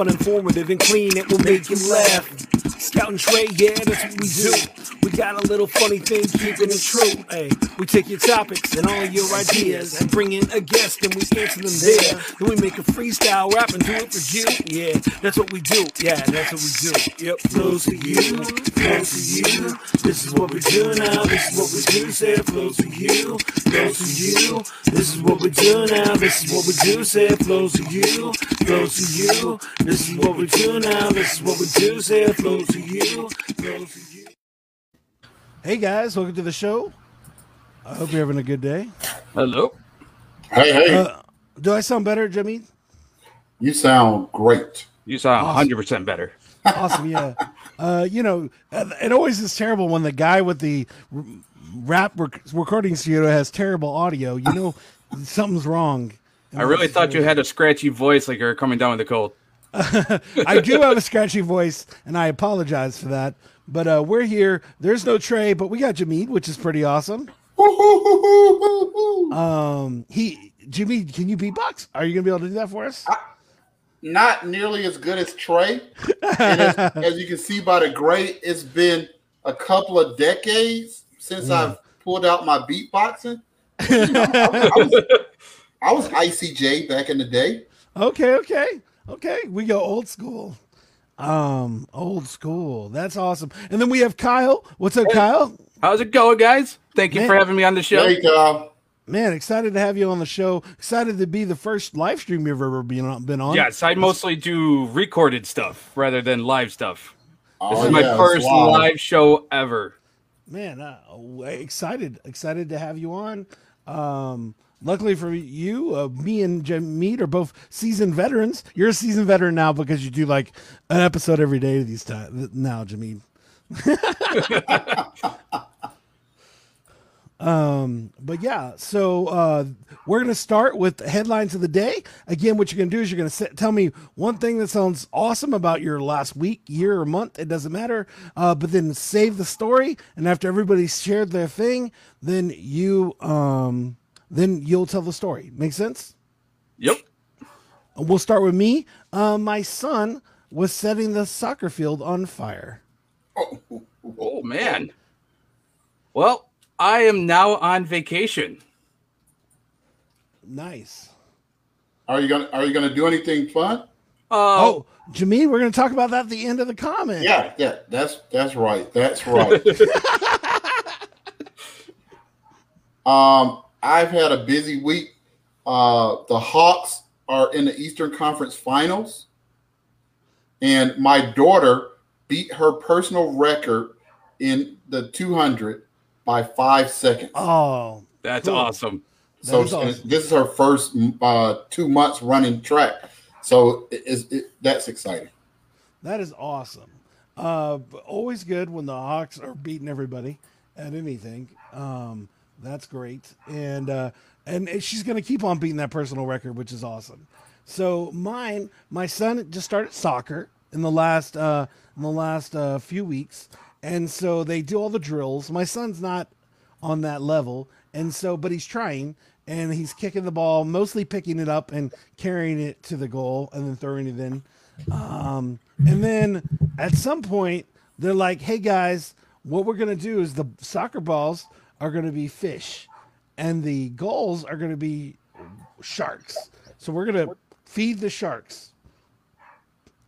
fun, informative, and clean. It will make you laugh. Scout and Trey, yeah, that's what we do. We got a little funny thing, keeping it true. Hey, we take your topics and all your ideas and bring in a guest and we answer them there. Then we make a freestyle rap and do it for you. Yeah, that's what we do. Yeah, that's what we do. Yep, flows to you, flows to you. This is what we do now. This is what we do. Say flows to you, flows to you. This is what we do now. This is what we do. Say flows to you, flows to you. This is what we do now. This is what we do. Say flows to you, flows to you. Hey guys, welcome to the show. I hope you're having a good day. Hello. Hey, hey, Uh, do I sound better, Jimmy? you sound great. You sound 100% better. Awesome, yeah. Uh, you know, uh, it always is terrible when the guy with the rap rec- recording studio has terrible audio. You know, something's wrong. I really thought you had a scratchy voice like you're coming down with a cold. I do have a scratchy voice, and I apologize for that. But uh, we're here. There's no Trey, but we got Jameed, which is pretty awesome. Um, he Jimmy, can you beatbox? Are you gonna be able to do that for us? Not nearly as good as Trey. As, as you can see by the grade, it's been a couple of decades since I've pulled out my beatboxing. You know, I, I was, I was ICJ back in the day. Okay, okay, okay. We go old school. Um, old school. That's awesome. And then we have Kyle. What's up, Kyle? How's it going, guys? Thank you for having me on the show. Hey, Kyle. Man, excited to have you on the show. Excited to be the first live stream you've ever been on. Been on. Yes, I mostly do recorded stuff rather than live stuff. This Oh, is my yeah, first live. live show ever. Man, uh, excited, excited to have you on. Um, luckily for you, uh, me and Mead are both seasoned veterans. You're a seasoned veteran now because you do like an episode every day these times now, Jameed. um, but yeah, so uh, we're gonna start with headlines of the day. Again, what you're gonna do is you're gonna tell me one thing that sounds awesome about your last week, year, or month. It doesn't matter. Uh, but then save the story, and after everybody's shared their thing, then you um, then you'll tell the story. Make sense? Yep. We'll start with me. Uh, my son was setting the soccer field on fire. Oh, man. Well, I am now on vacation. Nice. Are you gonna Are you gonna do anything fun? Uh, Oh, Jameen, we're going to talk about that at the end of the comment. Yeah, yeah. That's that's right. That's right. um, I've had a busy week. Uh, the Hawks are in the Eastern Conference Finals, and my daughter beat her personal record in the 200 by five seconds. Oh, that's cool. awesome. so is awesome. this is her first uh, two months running track. So it, it's- it, that's exciting. that is awesome. Uh, always good when the Hawks are beating everybody at anything. Um, that's great, and uh, and she's going to keep on beating that personal record, which is awesome. So mine, my son just started soccer in the last uh, in the last uh, few weeks, and so they do all the drills. My son's not on that level, and so but he's trying and he's kicking the ball, mostly picking it up and carrying it to the goal and then throwing it in. Um, and then at some point they're like, "Hey guys, what we're gonna do is the soccer balls are gonna be fish, and the goals are gonna be sharks. So we're gonna feed the sharks."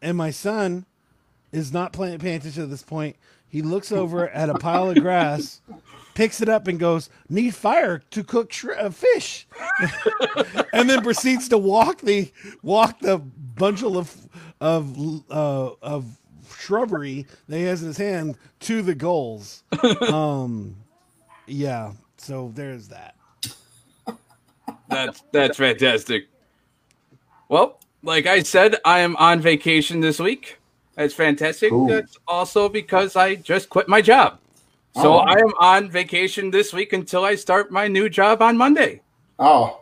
And my son is not playing, attention at this point. He looks over at a pile of grass, picks it up, and goes, "Need fire to cook uh, fish," and then proceeds to walk the walk the bundle of of uh, of shrubbery that he has in his hand to the goals. um, yeah. So there's that. That's that's fantastic. Well, like I said, I am on vacation this week. That's fantastic. Cool. That's also because I just quit my job. So Oh. I am on vacation this week until I start my new job on Monday. Oh,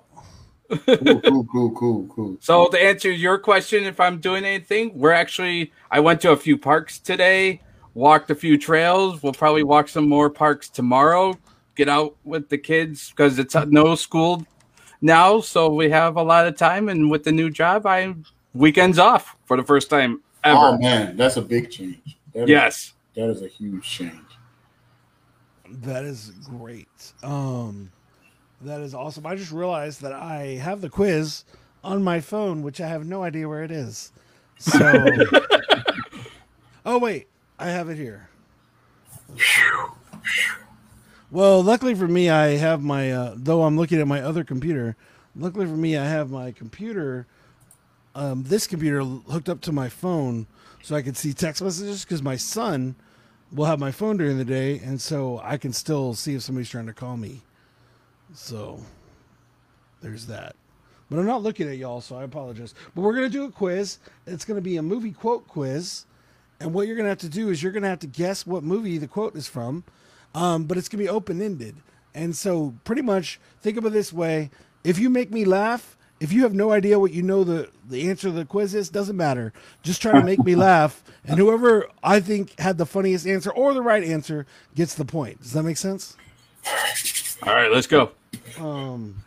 cool, cool, cool, cool, cool. So to answer your question, if I'm doing anything, we're actually I went to a few parks today, walked a few trails. We'll probably walk some more parks tomorrow. Get out with the kids because it's no school now, so we have a lot of time. And with the new job, I'm weekends off for the first time ever. Oh man, that's a big change. That is- yes. that is a huge change. That is great. Um, that is awesome. I just realized that I have the quiz on my phone, which I have no idea where it is. So, oh wait, I have it here. Well, luckily for me, I have my. Uh, though I'm looking at my other computer. Luckily for me, I have my computer. Um, this computer hooked up to my phone, so I can see text messages. Because my son will have my phone during the day, and so I can still see if somebody's trying to call me. So there's that. But I'm not looking at y'all, so I apologize. But we're gonna do a quiz. It's gonna be a movie quote quiz, and what you're gonna have to do is you're gonna have to guess what movie the quote is from. Um, but it's gonna be open ended, and so pretty much think of it this way: if you make me laugh, if you have no idea what you know the the answer to the quiz is, doesn't matter. Just try to make me laugh, and whoever I think had the funniest answer or the right answer gets the point. Does that make sense? All right, let's go. Um,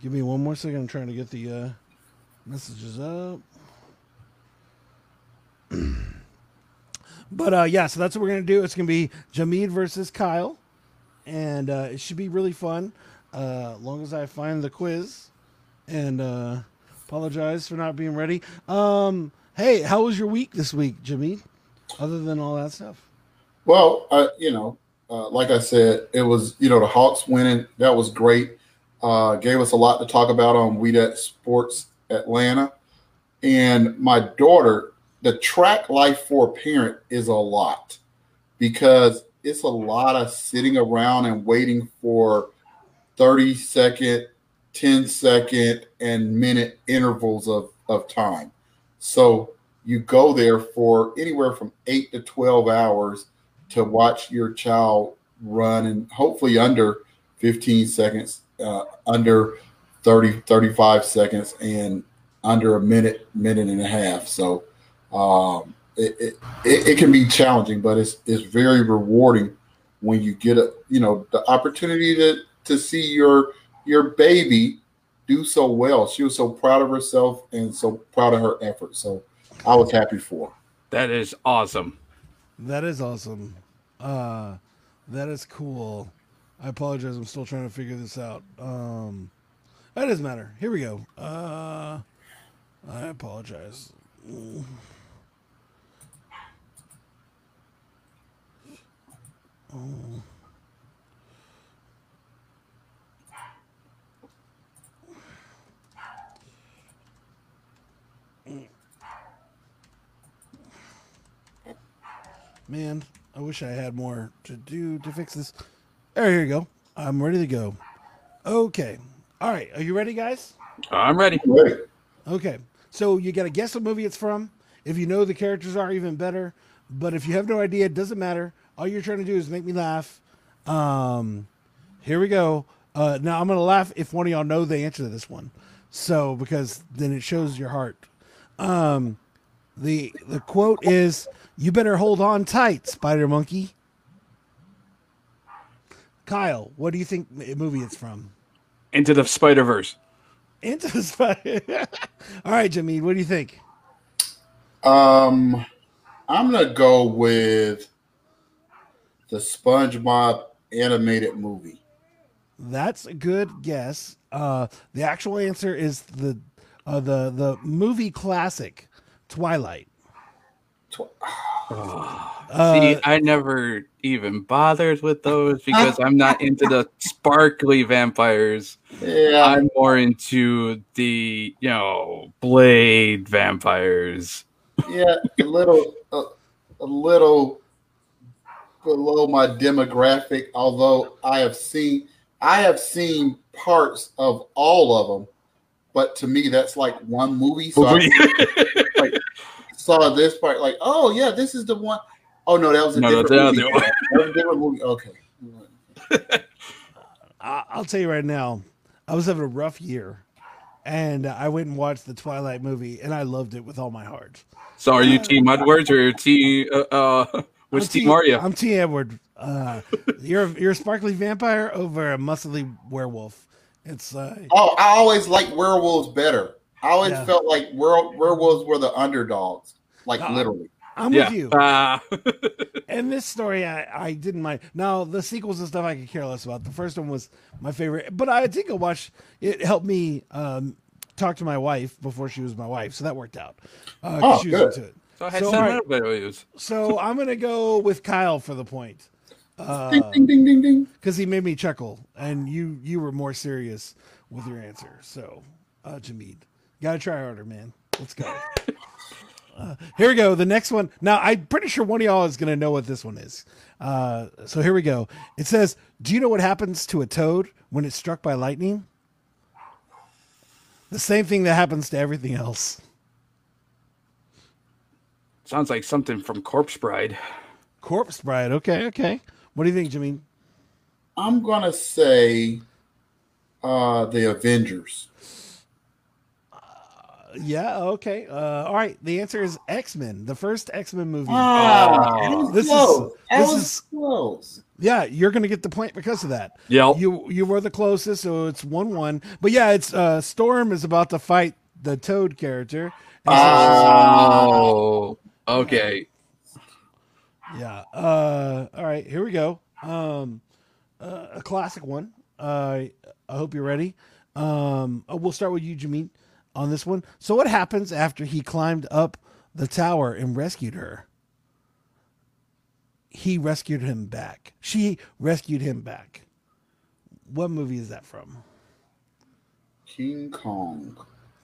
give me one more second. I'm trying to get the uh, messages up. but uh, yeah, so that's what we're gonna do. It's gonna be Jamid versus Kyle, and uh, it should be really fun. Uh, long as I find the quiz, and uh, apologize for not being ready. Um, hey, how was your week this week, Jamid? Other than all that stuff. Well, uh, you know, uh, like I said, it was you know the Hawks winning. That was great. Uh, gave us a lot to talk about on We That Sports Atlanta. And my daughter, the track life for a parent is a lot because it's a lot of sitting around and waiting for 30 second, 10 second, and minute intervals of, of time. So you go there for anywhere from eight to 12 hours to watch your child run and hopefully under 15 seconds, uh, under 30, 35 seconds, and under a minute, minute and a half. So um, it, it, it, it can be challenging, but it's, it's very rewarding when you get a, you know, the opportunity to, to see your, your baby do so well. She was so proud of herself and so proud of her effort. So I was happy for her. That is awesome. That is awesome. Uh, that is cool. I apologize. I'm still trying to figure this out. Um, that doesn't matter. Here we go. Uh, I apologize. Oh. Man, I wish I had more to do to fix this. There, here you go. I'm ready to go. Okay. All right. Are you ready, guys? I'm ready. Great. Okay. So you got to guess what movie it's from. If you know the characters are even better. But if you have no idea, it doesn't matter. All you're trying to do is make me laugh. Um, here we go. Uh, now I'm gonna laugh if one of y'all know the answer to this one. So because then it shows your heart. Um, the the quote is, "You better hold on tight, Spider Monkey." Kyle, what do you think movie it's from? Into the Spider Verse. Into the Spider. All right, Jameen, what do you think? Um, I'm gonna go with the SpongeBob animated movie. That's a good guess. Uh, the actual answer is the uh, the the movie classic Twilight. Tw- Uh, See, I never even bothered with those because I'm not into the sparkly vampires. Yeah, I'm more into the, you know, blade vampires. yeah, a little, a, a little below my demographic. Although I have seen, I have seen parts of all of them, but to me, that's like one movie. So I like saw this part, like, oh yeah, this is the one oh no, that was a No, different that's the movie. That was a different movie. Okay. I- I'll tell you right now, I was having a rough year, and I went and watched the Twilight movie, and I loved it with all my heart. so are you Team Edwards or Team, uh, uh, which I'm team are you? I'm T. Edward. Uh, you're you're a sparkly vampire over a muscly werewolf. It's uh, Oh, I always like werewolves better. I always Yeah. felt like were- werewolves were the underdogs, like Uh, literally. I'm yeah. with you. Uh, And this story, I, I didn't mind. Now the sequels and stuff, I could care less about. The first one was my favorite, but I did go watch. It helped me um, talk to my wife before she was my wife, so that worked out. Uh, 'cause Oh, she was good. into it. So I had So, sentimental all values. So I'm gonna go with Kyle for the point ding, ding, ding, ding, ding. because he made me chuckle, and you you were more serious with your answer. So, uh, Jamid, gotta try harder, man. Let's go. Uh, here we go. The next one. Now, I'm pretty sure one of y'all is going to know what this one is. Uh, so here we go. It says, "Do you know what happens to a toad when it's struck by lightning?" The same thing that happens to everything else. Sounds like something from Corpse Bride. Corpse bride. Okay, okay. What do you think, Jimmy? I'm gonna say uh the Avengers. Yeah. Okay. Uh, all right. The answer is X Men, the first X Men movie. Ah, Oh. This is- close. That this was is- close. Yeah, you're going to get the point because of that. Yeah, You you were the closest, so it's one one. But yeah, it's uh, Storm is about to fight the Toad character. And so Oh, okay. yeah. Uh, all right, here we go. Um, uh, a classic one. Uh, I hope you're ready. Um, uh, we'll start with you, Jameen, on this one. So, what happens after he climbed up the tower and rescued her? He rescued him back. She rescued him back. What movie is that from? King Kong.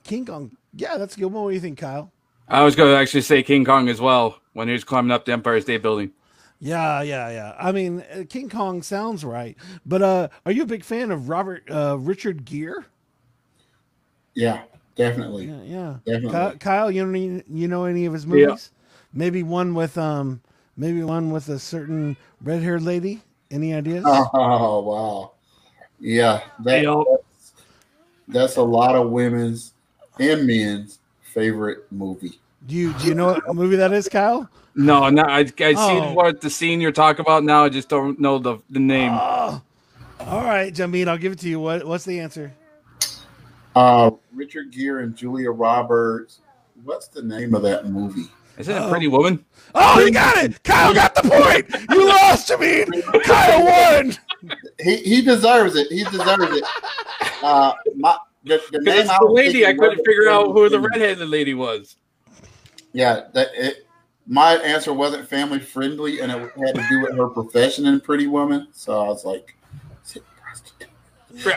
King Kong. Yeah, that's a good one. What do you think, Kyle? I was going to actually say King Kong as well when he was climbing up the Empire State Building. Yeah, yeah, yeah. I mean, uh, King Kong sounds right, but uh, are you a big fan of Robert uh, Richard Gere? Yeah, definitely. Yeah, yeah. Definitely. Kyle, Kyle, you know any, you know any of his movies? Maybe one with um, maybe one with a certain red-haired lady. Any ideas? Oh wow. Yeah, that, that's, that's a lot of women's and men's favorite movie. Do you do you know what a movie that is, Kyle? No, no, I, I Oh. seen what the scene you're talking about now. I just don't know the, the name. Oh, all right, Jameen, I'll give it to you. What what's the answer? Uh, Richard Gere and Julia Roberts. What's the name of that movie? Isn't it Pretty Woman? Oh, you got it. Kyle got the point. You lost, Jameen. Kyle won. He he deserves it. He deserves it. Uh, my the, the name It's I the lady. I couldn't figure out who the family friendly. redheaded lady was. Yeah, that it. My answer wasn't family friendly, and it had to do with her profession in Pretty Woman. So I was like, is it prostitute?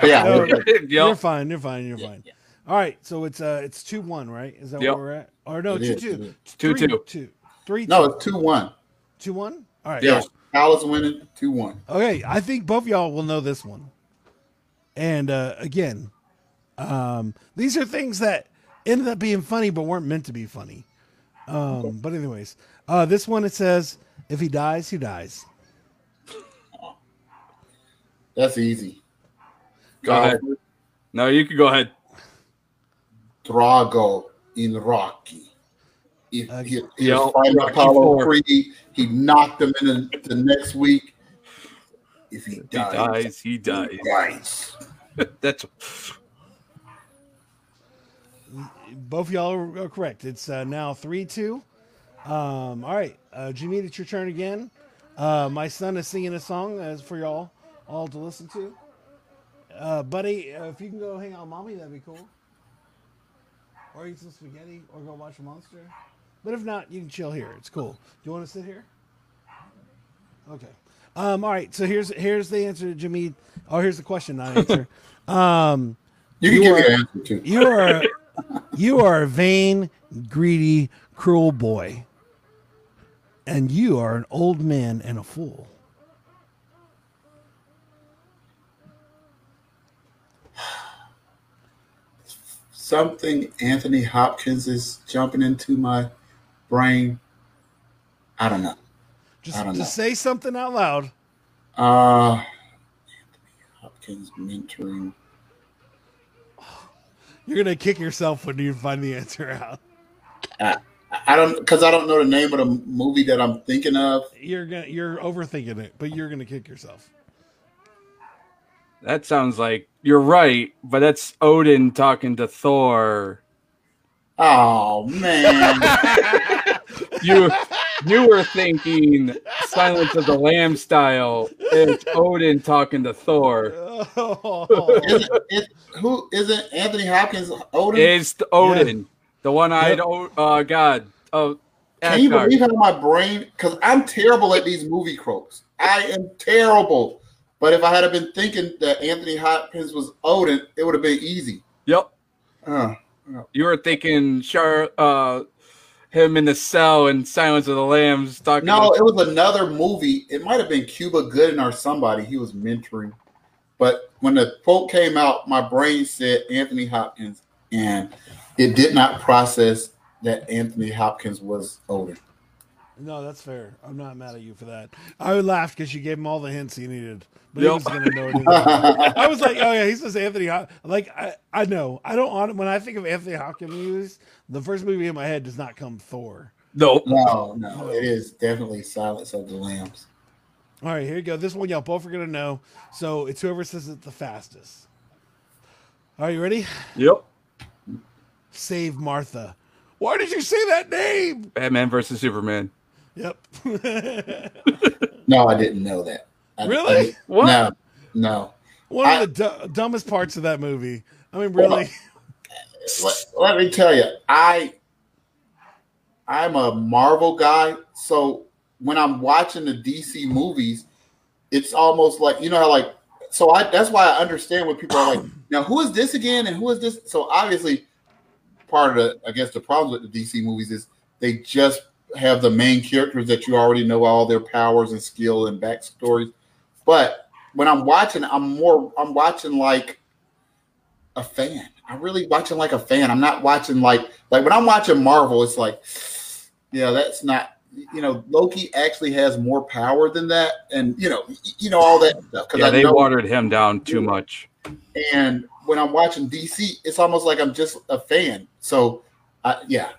Yeah. No, Yep. You're fine. You're fine. You're Yeah, fine. yeah. All right. So it's uh it's two one, right? Is that Yep. where we're at? Or no, It two is, two. is. Two, Three, two. two. Three No, two. it's two one. Two one? All right. Yeah, Alice winning two one. Okay, I think both y'all will know this one. And uh, again, um, these are things that ended up being funny but weren't meant to be funny. Um, but anyways, uh, this one it says, "If he dies, he dies." That's easy. Go ahead. No, you can go ahead. Drago in Rocky. If Uh, he, he yeah, was fighting Apollo Creed, he knocked him in the, the next week. If he He dies, dies. He he dies. dies. That's Both y'all are are correct. It's uh, now three two. Um, all right, uh, Jimmy, it's your turn again. Uh, my son is singing a song as for y'all all to listen to. Uh, buddy, uh, if you can go hang out with mommy, that'd be cool. Or eat some spaghetti, or go watch a monster. But if not, you can chill here. It's cool. Do you want to sit here? Okay. Um, all right. So here's here's the answer, to Jimmy. Oh, here's the question, not answer. um, you can you give are, an answer too. you are you are a vain, greedy, cruel boy. And you are an old man and a fool. Something Anthony Hopkins is jumping into my brain. I don't know. Just don't just know. say something out loud. Uh, Anthony Hopkins mentoring. You're gonna kick yourself when you find the answer out. I, I don't because I don't know the name of the movie that I'm thinking of. You're gonna you're overthinking it, but you're gonna kick yourself. that sounds like you're right, but that's Odin talking to Thor. Oh man. You you were thinking Silence of the Lamb style. It's Odin talking to Thor. Oh. isn't, it, who isn't Anthony Hopkins Odin? It's the Odin, the one-eyed Yep. o- uh, god of Can you Asgard. believe how my brain? Because I'm terrible at these movie quotes. I am terrible. But if I had been thinking that Anthony Hopkins was Odin, it would have been easy. Yep, Uh, you were thinking Char, uh, him in the cell in Silence of the Lambs talking. no, it was another movie. It might have been Cuba Gooding or somebody he was mentoring. But when the quote came out, my brain said Anthony Hopkins, and it did not process that Anthony Hopkins was Odin. No, that's fair. I'm not mad at you for that. I would laugh because you gave him all the hints he needed, but Yep. he was going to know it. Anyway. I was like, oh yeah, he says Anthony. Hop-. Like I, I know. I don't. On when I think of Anthony Hopkins the first movie in my head does not come Thor. no, no, no, it is definitely Silence of the Lambs. All right, here you go. This one y'all both are going to know. So it's whoever says it the fastest. Are you ready? yep. Save Martha. Why did you say that name? Batman versus Superman. Yep. No, I didn't know that. I- Really? I- What? No, no. One of the du- dumbest parts of that movie. I mean, really. let, let me tell you, I I'm a Marvel guy, so when I'm watching the DC movies, it's almost like you know how like so I that's why I understand when people are like, now who is this again and who is this? So obviously part of the I guess the problem with the DC movies is they just have the main characters that you already know all their powers and skill and backstories. But when I'm watching, I'm more I'm watching like a fan. I'm really watching like a fan. I'm not watching like like when I'm watching Marvel, it's like, yeah, that's not you know, Loki actually has more power than that, and you know, you know all that stuff. Because Yeah, I they watered him down too much. and when I'm watching DC, it's almost like I'm just a fan. So, I, yeah,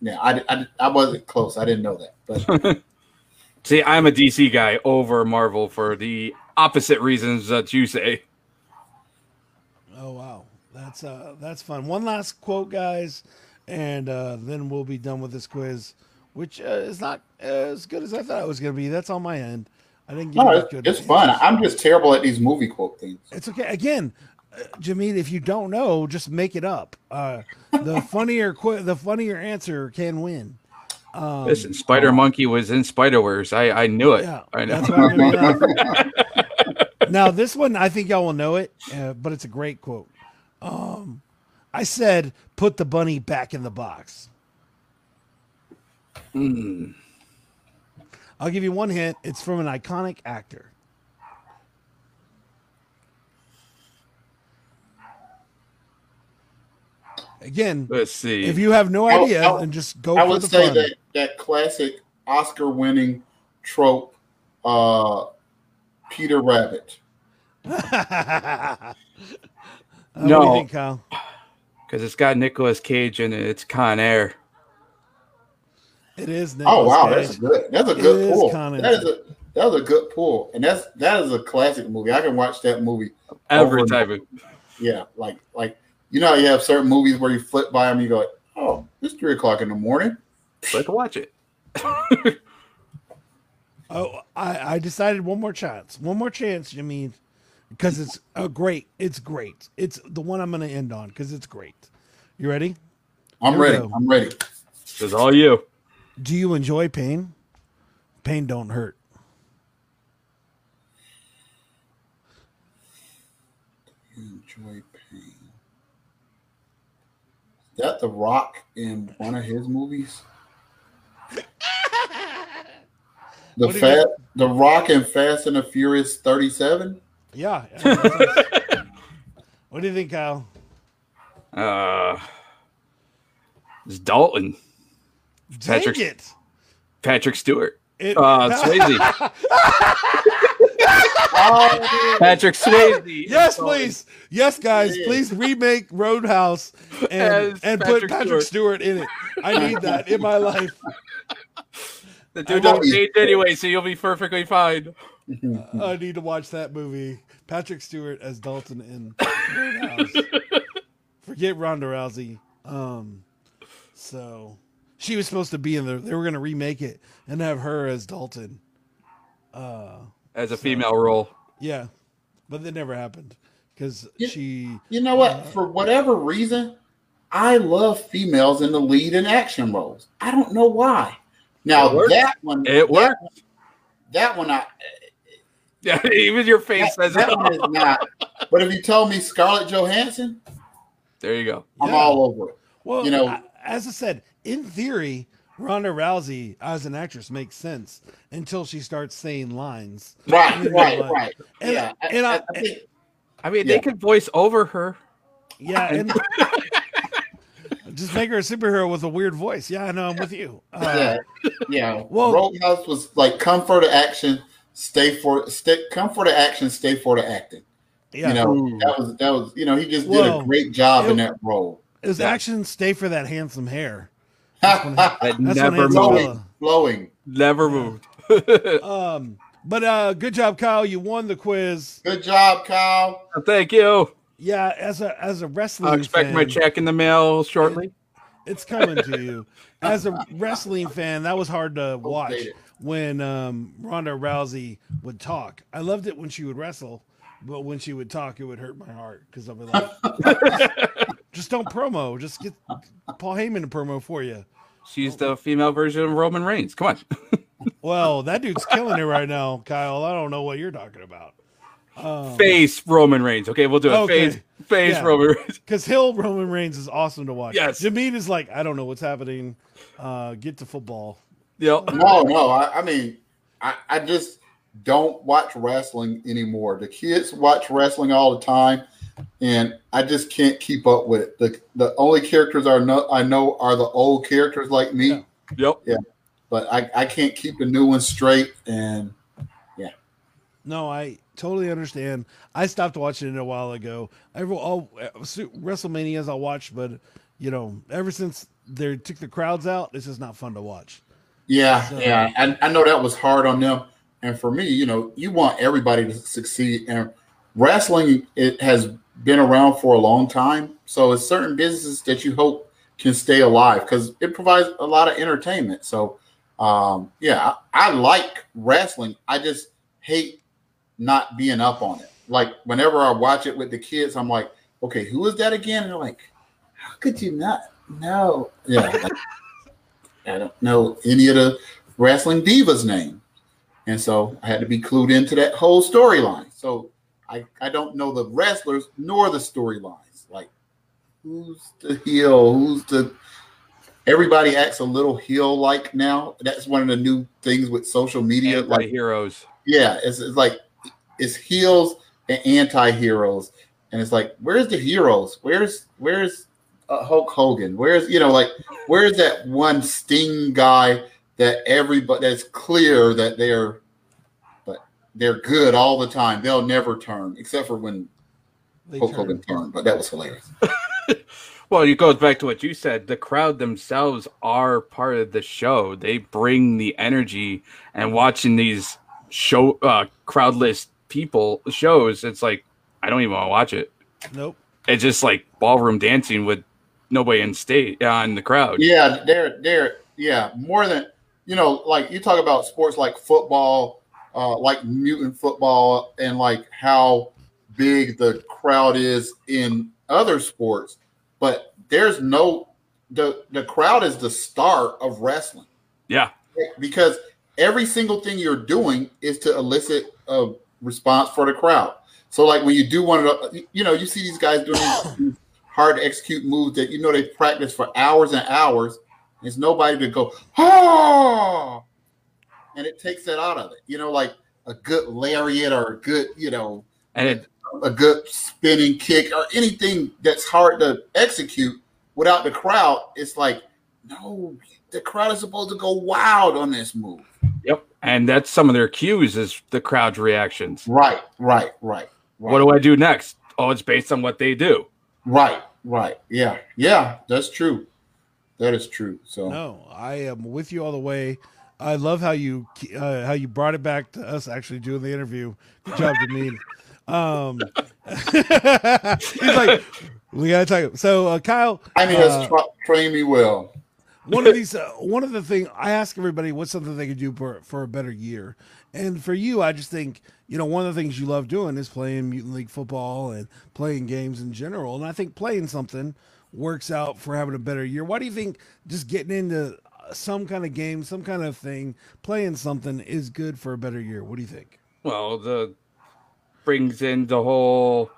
yeah, yeah. I, I, I wasn't close. I didn't know that, but See, I'm a DC guy over Marvel for the opposite reasons that you say. Oh wow, that's uh that's fun. One last quote, guys, and uh, then we'll be done with this quiz, which uh, is not as good as I thought it was going to be. That's on my end. I didn't get no, enough it's, it's fun. I'm just terrible at these movie quote things. It's okay. Again, uh, if you don't know, just make it up. Uh, the funnier qu- the funnier answer can win. Um, Listen, Spider Monkey was in Spider Verse. I I knew it. Yeah, I know. that's why I made it up. now this one, I think y'all will know it, uh, but it's a great quote. Um, I said, "Put the bunny back in the box." Mm. I'll give you one hint. It's from an iconic actor. Again, Let's see. if you have no I- idea, I- then just go I for would the say fun. that that classic Oscar-winning trope, uh, Peter Rabbit. Uh, No. you think, Kyle? because it's got Nicolas Cage in it. It's Con Air. It is. Oh wow, Cage. that's good. That's a good is pull. kinda- That is a that was a good pull, and that's that is a classic movie. I can watch that movie Every time. Yeah, like like you know, how you have certain movies where you flip by them, you go, "Oh, it's three o'clock in the morning." Let's watch it. Oh, I, I decided one more chance. One more chance, you mean? Because it's a great. It's great. It's the one I'm going to end on because it's great. You ready? I'm Here ready. go. I'm ready. It's all you. Do you enjoy pain? Pain don't hurt. You enjoy pain. Is that The Rock in one of his movies? The What do you fat, The Rock in Fast and the Furious 37. Yeah. yeah, what do you think, Kyle? Uh, it's Dalton. Patrick- Dang it. Patrick Stewart. It- Uh, Swayze. Oh, Patrick Swayze. yes, please. Yes, guys, Yeah. please remake Roadhouse and, As and Patrick put Patrick Stewart. in it. I need that in my life. The dude know- don't age anyway, so you'll be perfectly fine. I need to watch that movie. Patrick Stewart as Dalton in Roadhouse. Forget Ronda Rousey. Um, So she was supposed to be in there. They were going to remake it and have her as Dalton. Uh, as a female role. yeah, but that never happened because she. You know what? Uh, For whatever reason, I love females in the lead and action roles. I don't know why. Now that one, It that works. one- That one, I Yeah, even your face that, says that it. one is not. But if you told me Scarlett Johansson, There you go. I'm Yeah. all over it. Well, You know- as I said, in theory, Ronda Rousey as an actress makes sense until she starts saying lines. Right, You know, right, like- right. and- yeah, I- and I- I, I think I mean, Yeah. they could voice over her. Yeah, and just make her a superhero with a weird voice. Yeah, I know. I'm with you. Uh, yeah, yeah. well- Roadhouse was like come for the action, stay for stay, come for the action, stay for the acting. yeah. You know, Ooh. that was that was you know he just did Well, a great job in that role. It was action. Stay for that handsome hair. That never when moved. Angela- Flowing, flowing. Never moved. Um, but uh, good job, Kyle. You won the quiz. Good job, Kyle. Thank you. Yeah, as a as a wrestling, I'll expect my check in the mail shortly. It's coming to you. As a wrestling fan, that was hard to watch when um, Ronda Rousey would talk. I loved it when she would wrestle, but when she would talk, it would hurt my heart because I'll be like, just don't promo. Just get Paul Heyman to promo for you. She's the female version of Roman Reigns. Come on. Well, that dude's killing it right now, Kyle. I don't know what you're talking about. Um, Face Roman Reigns. Okay, we'll do it. Okay. Face, face Yeah. Roman Reigns. Because Heel Roman Reigns is awesome to watch. Yes. Jameen is like, I don't know what's happening. Uh, get to football. Yep. No, no. I, I mean, I, I just don't watch wrestling anymore. The kids watch wrestling all the time, and I just can't keep up with it. The the only characters are no, I know are the old characters like me, Yeah. Yep. Yeah. But I, I can't keep the new ones straight. And yeah. No, I totally understand. I stopped watching it a while ago. Every all WrestleManias I watched, but you know, ever since they took the crowds out, it's just not fun to watch. yeah, So- yeah, I, I know that was hard on them. And for me, you know, you want everybody to succeed. And wrestling it has been around for a long time, so it's certain businesses that you hope can stay alive because it provides a lot of entertainment. So, um, yeah, I, I like wrestling. I just hate not being up on it. Like whenever I watch it with the kids, I'm like, okay, who is that again? And they're like, how could you not know? Yeah, like, I don't know any of the wrestling divas' name, and so I had to be clued into that whole storyline. So I I don't know the wrestlers nor the storylines. Like who's the heel? Who's the Everybody acts a little heel like now. That's one of the new things with social media. Like Like, heroes. yeah, it's, it's like it's heels and anti-heroes, and it's like, where's the heroes? Where's where's uh, Hulk Hogan? Where's you know like where's that one Sting guy that everybody that's clear that they're they're good all the time. They'll never turn except for when They Hulk turn. Hogan turned, but that was hilarious. Well, it goes back to what you said. The crowd themselves are part of the show. They bring the energy, and watching these show uh, crowdless people shows, it's like I don't even want to watch it. Nope. It's just like ballroom dancing with nobody in state uh, in the crowd. Yeah, they're they're yeah more than you know. Like you talk about sports like football, uh, like mutant football, and like how big the crowd is in other sports, but there's no the the crowd is the star of wrestling Yeah, because every single thing you're doing is to elicit a response for the crowd. So like when you do one of the, you know, you see these guys doing hard to execute moves that you know they practice for hours and hours. There's nobody to go, oh, and it takes that out of it. You know, like a good lariat or a good, you know, and it, a good spinning kick or anything that's hard to execute without the crowd. It's like, no, the crowd is supposed to go wild on this move. yep, and that's some of their cues is the crowd's reactions. Right, right, right. right. What do I do next? Oh, it's based on what they do. Right, right. Yeah, yeah, that's true. That is true. So No, I am with you all the way. I love how you uh, how you brought it back to us actually doing the interview. Good job, Jameen. Um, he's like, we gotta talk. So, uh, Kyle, I mean, uh, has tra- trained me well. one of these, uh, one of the thing I ask everybody, what's something they could do for for a better year? And for you, I just think you know one of the things you love doing is playing Mutant League football and playing games in general. And I think playing something works out for having a better year. Why do you think just getting into some kind of game, some kind of thing, playing something is good for a better year? What do you think? Well, the brings in the whole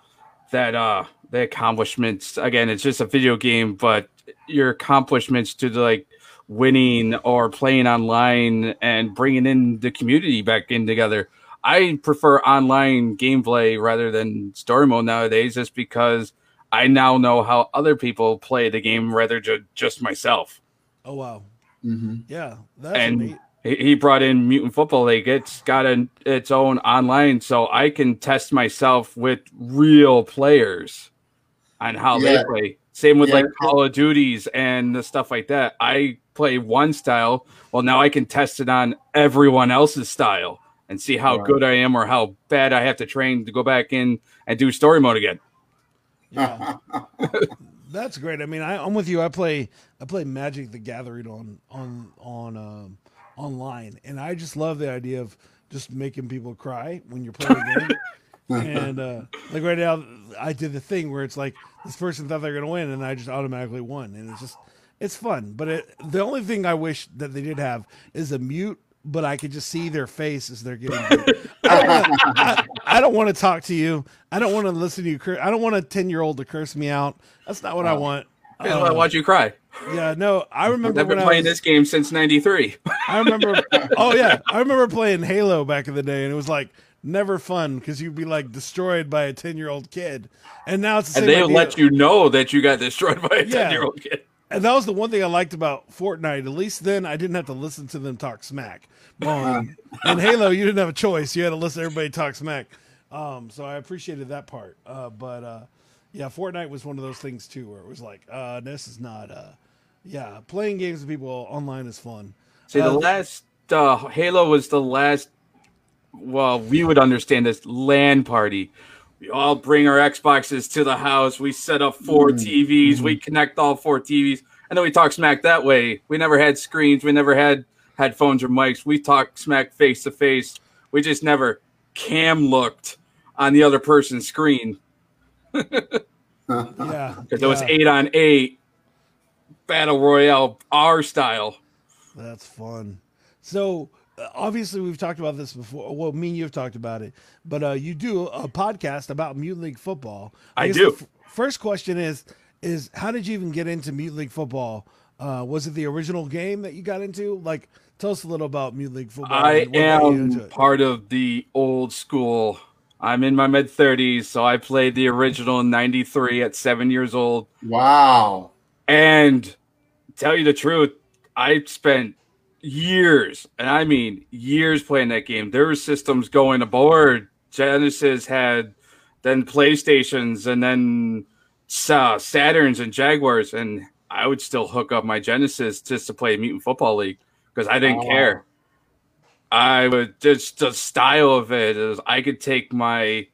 that uh the accomplishments again it's just a video game but your accomplishments to the, like winning or playing online and bringing in the community back in together i prefer online gameplay rather than story mode nowadays just because i now know how other people play the game rather than just myself Oh wow, hmm yeah, that's and neat. he he brought in Mutant Football League. It's got an, its own online, so I can test myself with real players on how Yeah. they play. Same with Yeah. like Call of Duties and the stuff like that. I play one style. Well, now I can test it on everyone else's style and see how Right. good I am or how bad I have to train to go back in and do story mode again. Yeah. That's great. I mean, I, I'm with you. I play I play Magic the Gathering on on on um, online, and I just love the idea of just making people cry when you're playing a game. and uh, like right now, I did the thing where it's like this person thought they were gonna win, and I just automatically won, and it's just it's fun. But it, the only thing I wish that they did have is a mute. But I could just see their face as they're getting. I don't wanna- I, I don't want to talk to you. I don't want to listen to you. Cur- I don't want a ten year old to curse me out. That's not what I want. That's why I Uh, watch you cry. yeah, no, I remember I've been playing was, this game since '93. I remember. Oh yeah, I remember playing Halo back in the day, and it was like never fun because you'd be like destroyed by a ten year old kid, and now it's the and same they idea. let you know that you got destroyed by a Yeah. 10 year old kid. And that was the one thing I liked about Fortnite. At least then I didn't have to listen to them talk smack. Um, in Halo, you didn't have a choice; you had to listen to everybody talk smack. Um, so I appreciated that part. Uh, but uh, yeah, Fortnite was one of those things too, where it was like, uh, this is not. Uh, yeah, playing games with people online is fun. See, the Uh, last uh, Halo was the last. Well, we would understand this LAN party. We all bring our Xboxes to the house. We set up 4 mm-hmm. TVs. We mm-hmm. connect all four TVs, and then we talk smack that way. We never had screens. We never had headphones or mics. We talk smack face to face. We just never cam looked on the other person's screen Yeah, because it was eight on eight battle royale, our style. That's fun. So obviously we've talked about this before. Well, me and you have talked about it, but uh, you do a podcast about Mutant League football. I guess do. The f- first question is is how did you even get into Mutant League football? Uh, was it the original game that you got into? Like, tell us a little about Mutant League football. I and what got you into am part of the old school. I'm in my mid 30s, so I played the original in 93 at seven years old. wow. And tell you the truth, I spent years, and I mean years playing that game. There were systems going aboard. Genesis had then PlayStations and then uh, Saturns and Jaguars, and I would still hook up my Genesis just to play Mutant Football League because I didn't Oh. care. I would just the style of it is I could take my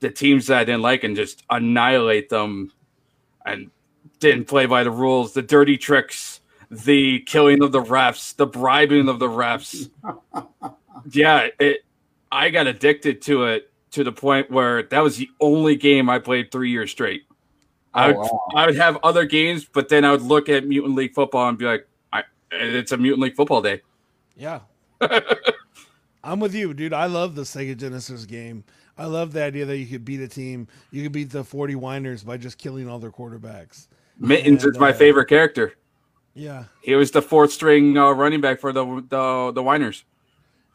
the teams that I didn't like and just annihilate them and didn't play by the rules, the dirty tricks, the killing of the refs, the bribing of the refs. yeah, it I got addicted to it to the point where that was the only game I played three years straight. I Oh, would wow. I would have other games, but then I would look at Mutant League football and be like, I, it's a Mutant League football day. Yeah. I'm with you, dude. I love the Sega Genesis game. I love the idea that you could beat a team. You could beat the 40 whiners by just killing all their quarterbacks. Mittens And, is my uh, favorite character. Yeah. He was the fourth string uh, running back for the the the Whiners.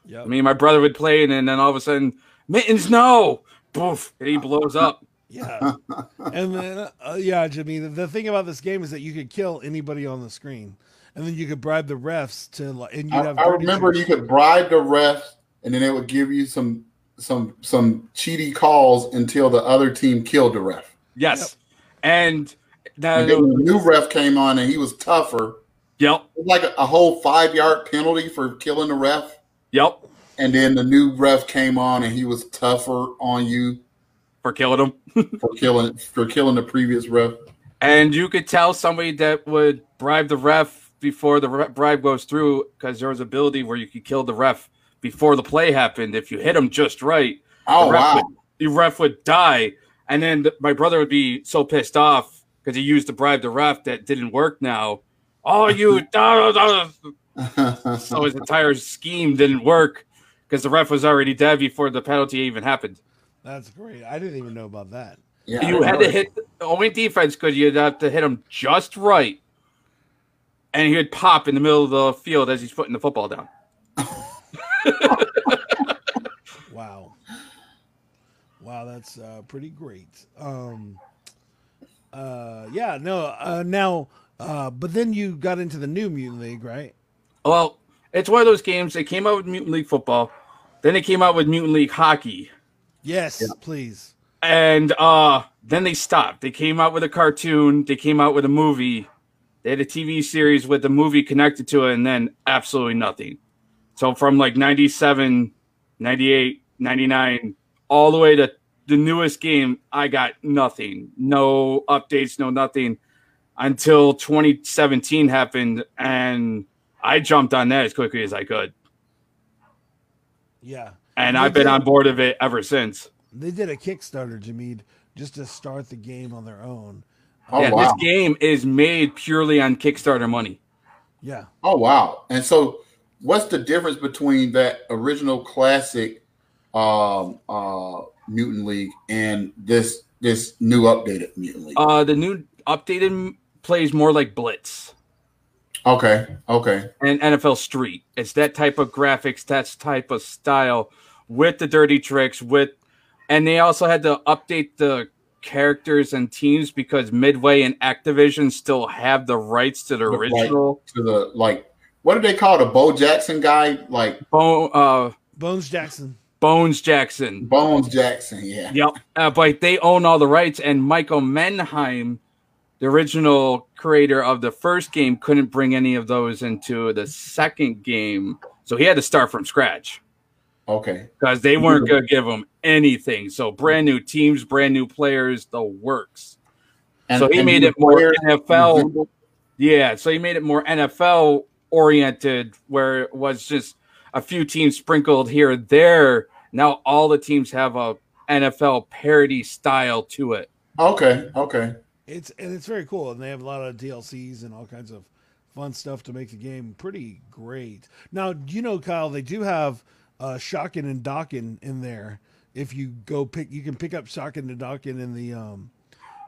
Yeah. I mean, my brother would play, and then all of a sudden, Mittens, no, poof, and he blows up. Yeah. and then, uh, yeah, Jimmy, the, the thing about this game is that you could kill anybody on the screen. And then you could bribe the refs to, like, and you'd I, have. I dirty remember tricks. you could bribe the refs, and then it would give you some some some cheaty calls until the other team killed the ref. Yes, and And then the new ref came on, and he was tougher. yep, was like a, a whole five yard penalty for killing the ref. yep, And then the new ref came on, and he was tougher on you for killing him. for killing for killing the previous ref. And you could tell somebody that would bribe the ref before the re- bribe goes through because there was an ability where you could kill the ref before the play happened if you hit him just right. Oh the ref wow. Would, the ref would die, and then the, my brother would be so pissed off because he used to bribe the ref that didn't work now. Oh, you! da, da, da. So his entire scheme didn't work because the ref was already dead before the penalty even happened. That's great. I didn't even know about that. yeah, you had know. to hit the only defense because you'd have to hit him just right, and he would pop in the middle of the field as he's putting the football down. Wow. Wow, that's uh, pretty great. Um, uh, yeah, no, uh, now, uh, but then you got into the new Mutant League, right? Well, it's one of those games. They came out with Mutant League football, then they came out with Mutant League hockey, Yes, please. and uh, then they stopped. They came out with a cartoon. They came out with a movie. They had a TV series with the movie connected to it, and then absolutely nothing. So from like 97, 98, 99, all the way to the newest game, I got nothing. No updates, no nothing until 2017 happened, and I jumped on that as quickly as I could. Yeah. And They I've been did- on board of it ever since. They did a Kickstarter, Jameed, just to start the game on their own. Oh yeah, wow. this game is made purely on Kickstarter money. Yeah. Oh wow! And so, what's the difference between that original classic um, uh, Mutant League and this this new updated Mutant League? Uh, the new updated m- plays more like Blitz okay, okay, and NFL Street. It's that type of graphics, that type of style with the dirty tricks. With and they also had to update the characters and teams because Midway and Activision still have the rights to the Right. original. to the like, what do they call the Bo Jackson guy? Like Bo uh, Bones Jackson. Bones Jackson. Bones Jackson, yeah. Yep. Uh, but they own all the rights, and Michael Mendheim, the original creator of the first game, couldn't bring any of those into the second game. So he had to start from scratch Okay, because they weren't going to give him anything. So brand new teams, brand new players, the works. So he made it more NFL. Yeah. So he made it more NFL oriented, where it was just a few teams sprinkled here and there. Now all the teams have a NFL parody style to it. Okay, okay. It's and it's very cool, and they have a lot of DLCs and all kinds of fun stuff to make the game pretty great. Now, you know, Kyle, they do have uh, Shocking and Docking in there. If you go pick, you can pick up Shocking and Docking in the um,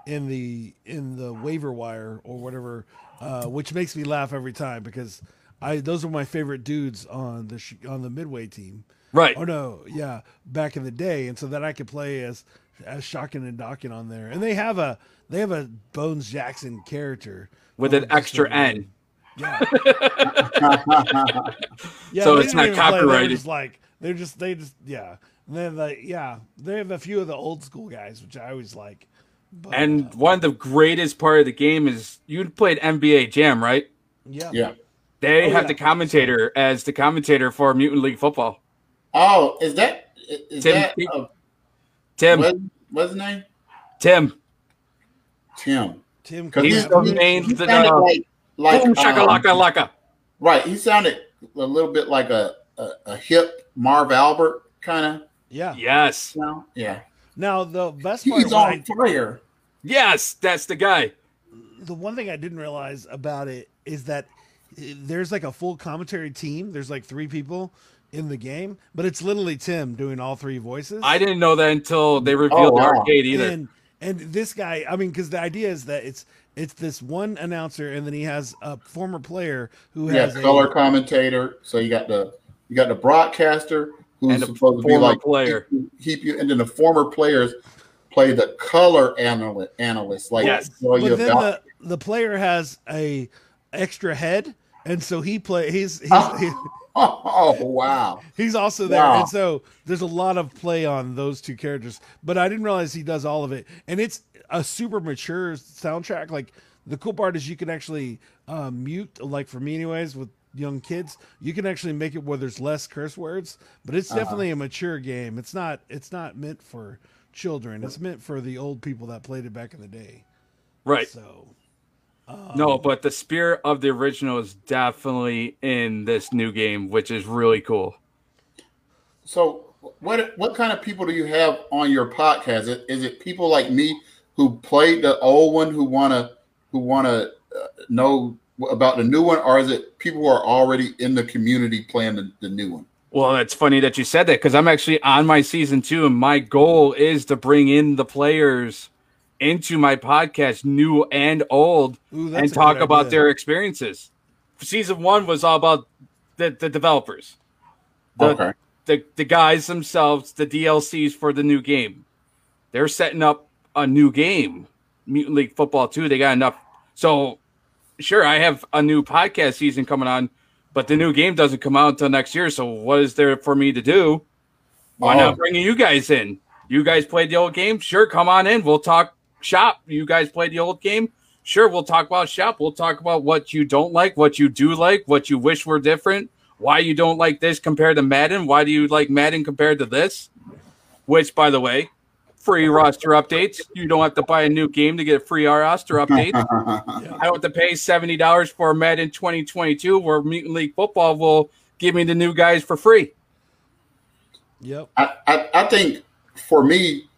in the in the waiver wire or whatever, uh, which makes me laugh every time because I those are my favorite dudes on the sh- on the midway team. Right. Oh no, yeah, back in the day, and so that I could play as as Shocking and Docking on there, and they have a they have a Bones Jackson character With an extra N. Yeah, yeah. So they it's didn't not even play, they were copyrighted. just like they're just they just yeah. And then like yeah, they have a few of the old school guys, which I always like. But, And uh, one of the greatest part of the game is you played NBA Jam, right? yeah, yeah. They Oh, have yeah. the commentator as the commentator for Mutant League Football. Oh, is that is Tim that uh, Tim, what, what's his name? Tim, Tim. Tim. Because He's the main- he the- sounded uh, like like boom, um, laka. right. He sounded a little bit like a a, a hip Marv Albert kind of. yeah. Yes, You know? Yeah, Now the best part, he's what I- on fire. yes, that's the guy. the one thing I didn't realize about it is that uh, there's like a full commentary team. There's like three people in the game, but it's literally Tim doing all three voices. I didn't know that until they oh, revealed Oh, the arcade either. And and this guy, I mean, because the idea is that it's it's this one announcer, and then he has a former player who Yeah, has color a, commentator. So you got the you got the broadcaster who's And the supposed to be like player. keep you, keep you, and then the former players play the color analyst analyst. Like Yes. tell you but then about the the player has a extra head, and so he play he's he's he, oh, wow. he's also there, Wow. and so there's a lot of play on those two characters. But I didn't realize he does all of it, and it's a super mature soundtrack. Like the cool part is you can actually uh, mute, like for me anyways, with young kids, you can actually make it where there's less curse words. But it's Uh-huh. definitely a mature game. It's not it's not meant for children. It's meant for the old people that played it back in the day. right. So no, but the spirit of the original is definitely in this new game, which is really cool. So, what what kind of people do you have on your podcast? Is it, is it people like me who played the old one who wanna who wanna uh, know about the new one, or is it people who are already in the community playing the, the new one? Well, it's funny that you said that because I'm actually on my season two, and my goal is to bring in the players into my podcast, new and old, Ooh, and talk about idea. their experiences. Season one was all about the, the developers, the, okay. the the guys themselves, the DLCs for the new game. They're setting up a new game, Mutant League Football 2. They got enough. So, sure, I have a new podcast season coming on, but the new game doesn't come out until next year. So, what is there for me to do? Why Oh. not bringing you guys in? You guys played the old game? Sure, come on in. We'll talk shop. You guys play the old game? Sure, we'll talk about shop. We'll talk about what you don't like, what you do like, what you wish were different, why you don't like this compared to Madden, why do you like Madden compared to this? Which, by the way, free roster updates. You don't have to buy a new game to get free roster updates. I don't have to pay seventy dollars for Madden 2022, where Mutant League Football will give me the new guys for free. Yep. I, I, I think for me,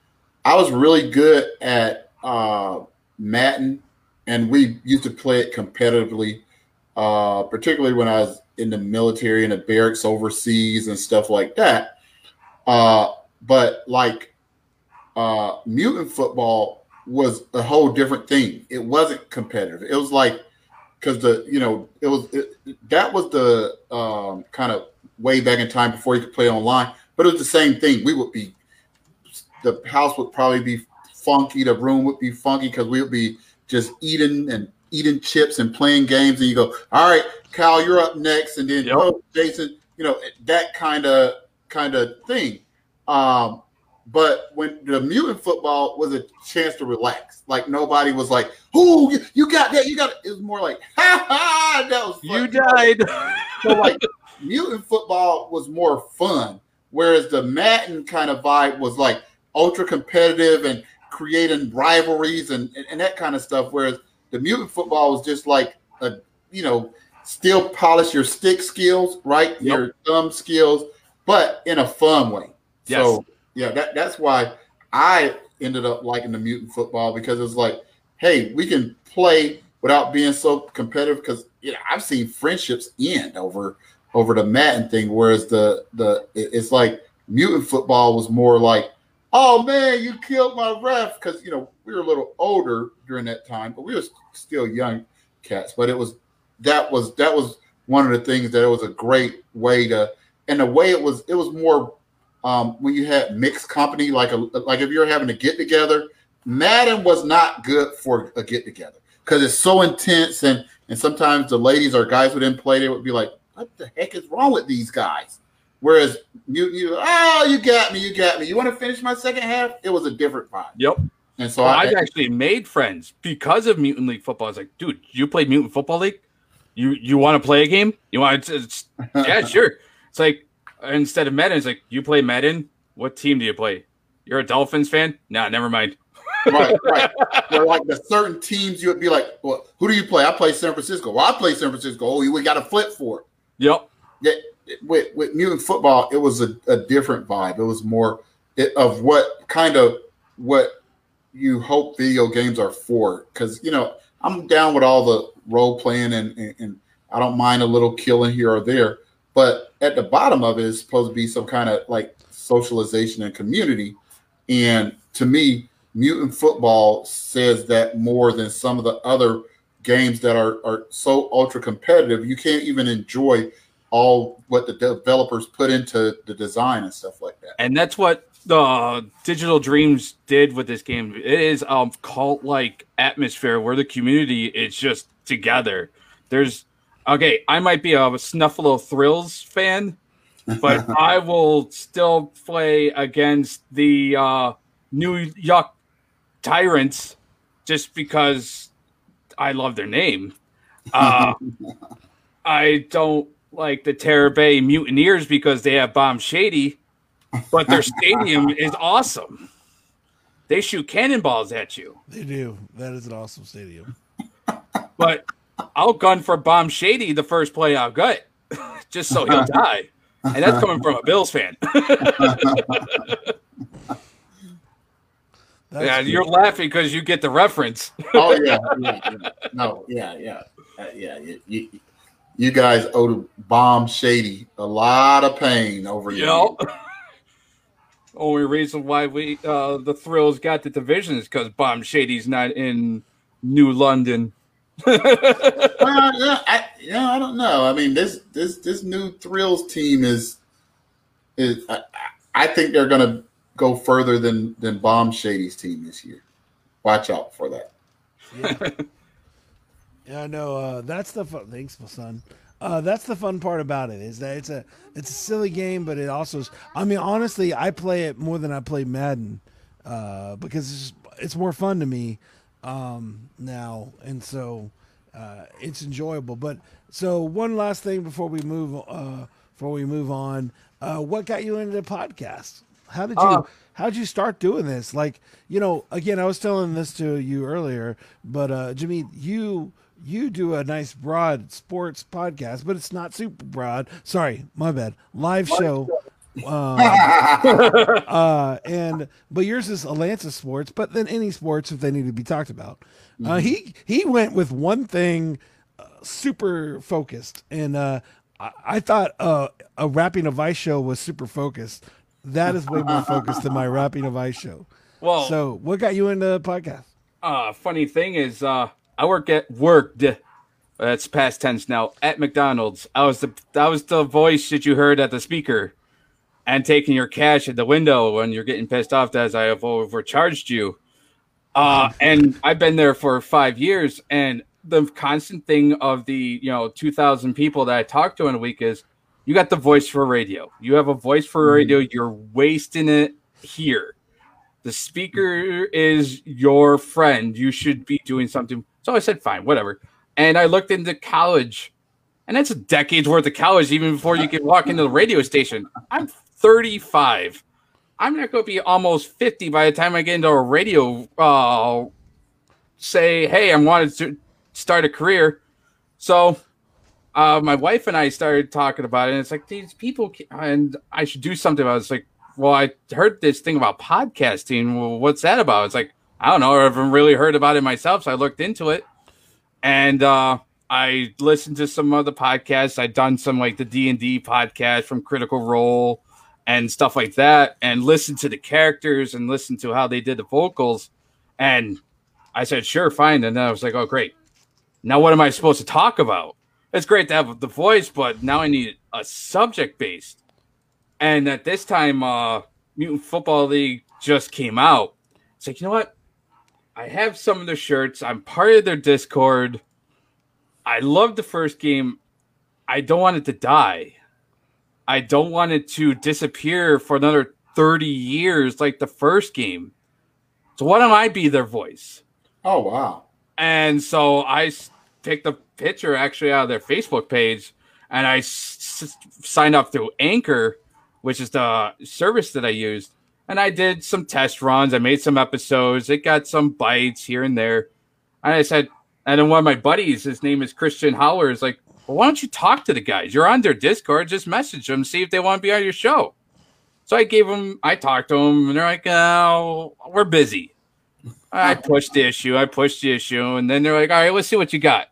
I was really good at uh, Madden, and we used to play it competitively, uh, particularly when I was in the military and the barracks overseas and stuff like that. Uh, but like uh, mutant football was a whole different thing. It wasn't competitive. It was like because the you know it was it, that was the um, kind of way back in time before you could play online. But it was the same thing. We would be the house would probably be funky. The room would be funky because we would be just eating and eating chips and playing games. And you go, all right, Kyle, you're up next, and then Yep. oh, Jason, you know that kind of kind of thing. Um, but when the mutant football was a chance to relax, like nobody was like, "Who you, you got that? You got it." It was more like, "Ha ha, that was You died. So like mutant football was more fun, whereas the Madden kind of vibe was like ultra competitive and creating rivalries and, and, and that kind of stuff. Whereas the mutant football was just like a you know, still polish your stick skills, right? Your thumb skills, but in a fun way. Yes. So yeah, that, that's why I ended up liking the mutant football because it's like, hey, we can play without being so competitive because you know I've seen friendships end over over the Madden thing, whereas the the it's like mutant football was more like, oh man, you killed my ref because you know we were a little older during that time, but we were still young cats. But it was that was that was one of the things that it was a great way to, and the way it was it was more um, when you had mixed company, like a like if you're having a get together. Madden was not good for a get together because it's so intense and and sometimes the ladies or guys who didn't play they would be like, "What the heck is wrong with these guys?" Whereas you you oh you got me you got me you want to finish my second half? It was a different vibe, Yep. and so Well, I, I've actually made friends because of Mutant League Football. I was like, dude, you play Mutant Football League? You you want to play a game? You want to? It's, yeah, sure. It's like instead of Madden, it's like you play Madden. What team do you play? You're a Dolphins fan? Nah, never mind. right right. Where like the certain teams you would be like, well, who do you play? I play San Francisco. Well, I play San Francisco. Oh, we got a flip for it. Yep. Yeah, with with mutant football, it was a, a different vibe. It was more it, of what kind of what you hope video games are for. Because you know, I'm down with all the role playing and, and and I don't mind a little killing here or there. But at the bottom of it is supposed to be some kind of like socialization and community. And to me, mutant football says that more than some of the other games that are, are so ultra competitive. You can't even enjoy all what the developers put into the design and stuff like that. And that's what the Digital Dreams did with this game. It is um cult like atmosphere where the community is just together. There's okay, I might be a Snuffalo Thrills fan, but I will still play against the uh, New York Tyrants just because I love their name. Uh, I don't like the Terror Bay Mutineers because they have Bomb Shady, but their stadium is awesome. They shoot cannonballs at you. They do. That is an awesome stadium. but I'll gun for Bomb Shady the first play I'll gut, just so he'll die. And that's coming from a Bills fan. That's yeah, good. you're laughing because you get the reference. oh yeah, yeah, yeah. no, yeah, yeah, uh, yeah. You, you, you guys owe the bomb shady a lot of pain over You you. Only reason why we uh the thrills got the division is because Bomb Shady's not in New London. Well, yeah, I, yeah, I don't know. I mean, this this this new thrills team is is. I, I think they're going to go further than than Bomb Shady's team this year. Watch out for that. Yeah, yeah I know. Uh, that's the fun. Thanks, my son. Uh, that's the fun part about it is that it's a it's a silly game, but it also. Is, I mean, honestly, I play it more than I play Madden uh, because it's it's more fun to me um, now, and so uh, it's enjoyable. But so one last thing before we move uh, before we move on, uh, what got you into the podcast? How did you Uh, how did you start doing this? Like, you know, again, I was telling this to you earlier, but uh Jimmy, you you do a nice broad sports podcast, but it's not super broad. Sorry, my bad. Live show. Um, uh, and but yours is Atlanta sports, but then any sports if they need to be talked about. Uh, he he went with one thing, uh, super focused, and uh, I, I thought uh, a wrapping of ice show was super focused. That is way more focused than my wrapping of ice show. Well, So, what got you into podcast? uh funny thing is uh I work at worked that's past tense now at McDonald's. I was the that was the voice that you heard at the speaker and taking your cash at the window when you're getting pissed off as I have overcharged you. Uh and I've been there for 5 years and the constant thing of the, you know, 2000 people that I talk to in a week is you got the voice for radio. You have a voice for radio, you're wasting it here. The speaker is your friend. You should be doing something. So I said, fine, whatever. And I looked into college, and that's a decade's worth of college, even before you can walk into the radio station. I'm 35. I'm not going to be almost 50 by the time I get into a radio. Uh, say, hey, I wanted to start a career. So uh, my wife and I started talking about it, and it's like these people, and I should do something about it. It's like, well, I heard this thing about podcasting. Well, what's that about? It's like, I don't know. I haven't really heard about it myself. So I looked into it and uh, I listened to some other podcasts. I'd done some like the D and D podcast from Critical Role and stuff like that, and listened to the characters and listened to how they did the vocals. And I said, sure, fine. And then I was like, oh, great. Now what am I supposed to talk about? It's great to have the voice, but now I need a subject based. And at this time, uh, Mutant Football League just came out. It's like, you know what? I have some of their shirts. I'm part of their Discord. I love the first game. I don't want it to die. I don't want it to disappear for another 30 years like the first game. So why don't I be their voice? Oh wow. And so I picked a picture actually out of their Facebook page and I s- signed up through Anchor, which is the service that I used. And I did some test runs. I made some episodes. It got some bites here and there. And I said, and then one of my buddies, his name is Christian Howler, is like, well, why don't you talk to the guys? You're on their Discord. Just message them, see if they want to be on your show. So I gave them, I talked to them, and they're like, oh, we're busy. I pushed the issue. I pushed the issue, and then they're like, "All right, let's see what you got."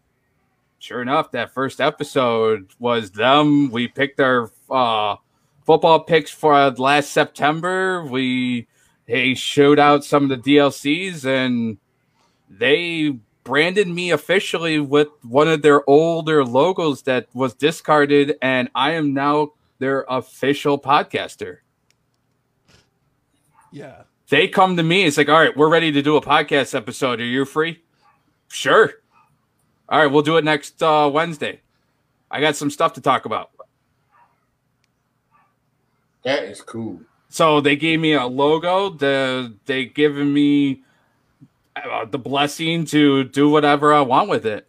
Sure enough, that first episode was them. We picked our uh, football picks for last September. We they showed out some of the DLCs, and they branded me officially with one of their older logos that was discarded, and I am now their official podcaster Yeah. they come to me. It's like, all right, we're ready to do a podcast episode. Are you free? Sure. All right, we'll do it next uh, Wednesday. I got some stuff to talk about. That is cool. So they gave me a logo. The they given me uh, the blessing to do whatever I want with it.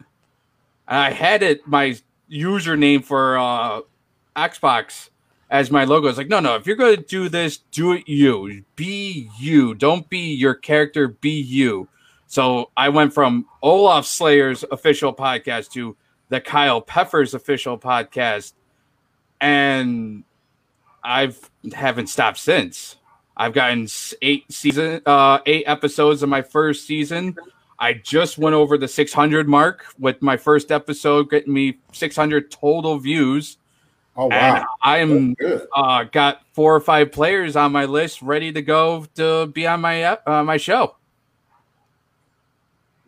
I had it my username for uh, Xbox as my logo. It's like, no, no. If you're going to do this, do it you. Be you. Don't be your character. Be you. So I went from Olaf Slayer's official podcast to the Kyle Peffers official podcast, and I've haven't stopped since. I've gotten eight season, uh, eight episodes of my first season. I just went over the 600 mark with my first episode, getting me 600 total views. Oh And wow, I'm uh, got four or five players on my list ready to go to be on my uh, my show.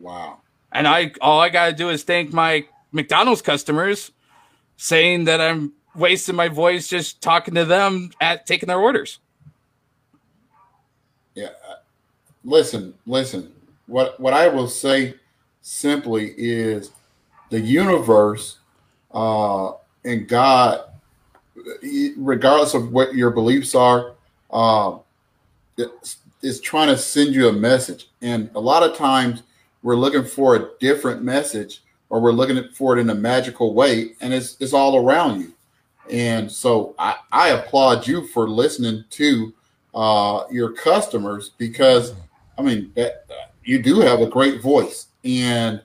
Wow. And I all I gotta do is thank my McDonald's customers, saying that I'm wasting my voice just talking to them at taking their orders. Yeah. Listen, listen. What what I will say simply is the universe uh, and God, regardless of what your beliefs are, uh, is trying to send you a message. And a lot of times we're looking for a different message or we're looking for it in a magical way, and it's, it's all around you. And so I, I applaud you for listening to uh, your customers because I mean that, you do have a great voice, and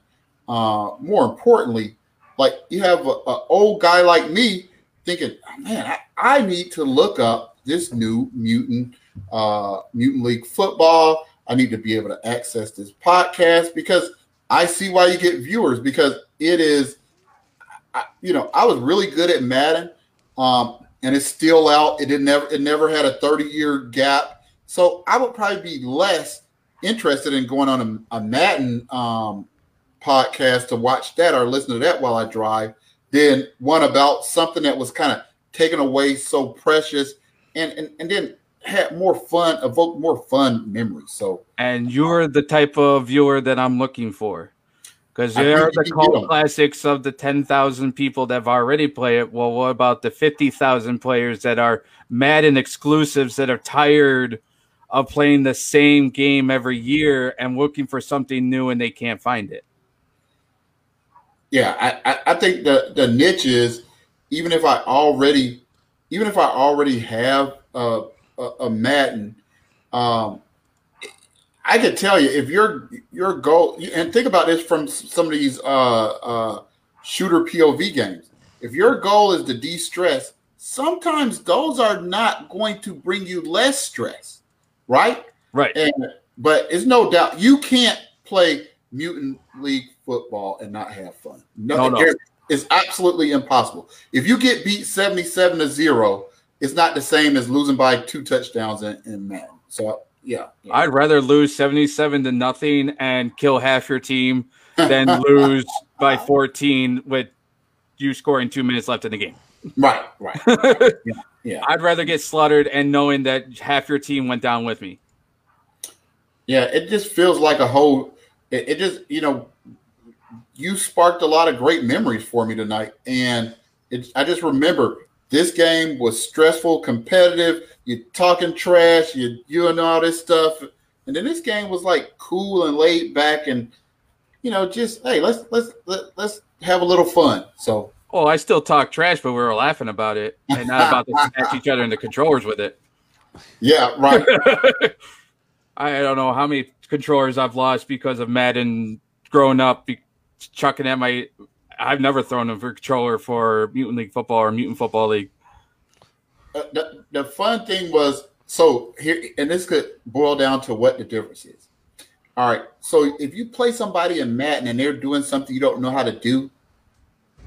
uh, more importantly, like you have a, a old guy like me thinking, man, I, I need to look up this new mutant uh, mutant league football. I need to be able to access this podcast because I see why you get viewers because it is, I, you know, I was really good at Madden, um, and it's still out. It did never, it never had a thirty year gap. So I would probably be less interested in going on a, a Madden um, podcast to watch that or listen to that while I drive than one about something that was kind of taken away so precious and, and and then had more fun, evoke more fun memories. So And you're the type of viewer that I'm looking for. Because you're the you can get 'em. cult classics of the 10,000 people that have already played it. Well, what about the 50,000 players that are Madden exclusives that are tired of playing the same game every year and looking for something new and they can't find it? yeah, I, I, I think the the niche is even if I already even if I already have a, a, a Madden, um, I could tell you if your your goal and think about this from some of these uh, uh, shooter POV games. If your goal is to de-stress, sometimes those are not going to bring you less stress, right? Right. And but it's no doubt you can't play mutant league football and not have fun. No, No, no. it's absolutely impossible. If you get beat seventy-seven to zero, it's not the same as losing by two touchdowns in, in Madden. So yeah, yeah. I'd rather lose 77 to nothing and kill half your team than lose by 14 with you scoring two minutes left in the game. right, right, yeah, yeah, I'd rather get slaughtered and knowing that half your team went down with me. yeah. It just feels like a whole. It, it just you know, you sparked a lot of great memories for me tonight, and it, I just remember this game was stressful, competitive. You're talking trash, You're doing all this stuff, and then this game was like cool and laid back, and you know, just hey, let's let's let, let's have a little fun. So Oh, I still talk trash, but we were laughing about it and not about to smash each other in the controllers with it. yeah, right. I don't know how many controllers I've lost because of Madden growing up, be, chucking at my. I've never thrown a controller for Mutant League Football or Mutant Football League. Uh, the, the fun thing was so here, and this could boil down to what the difference is. All right, so if you play somebody in Madden and they're doing something you don't know how to do,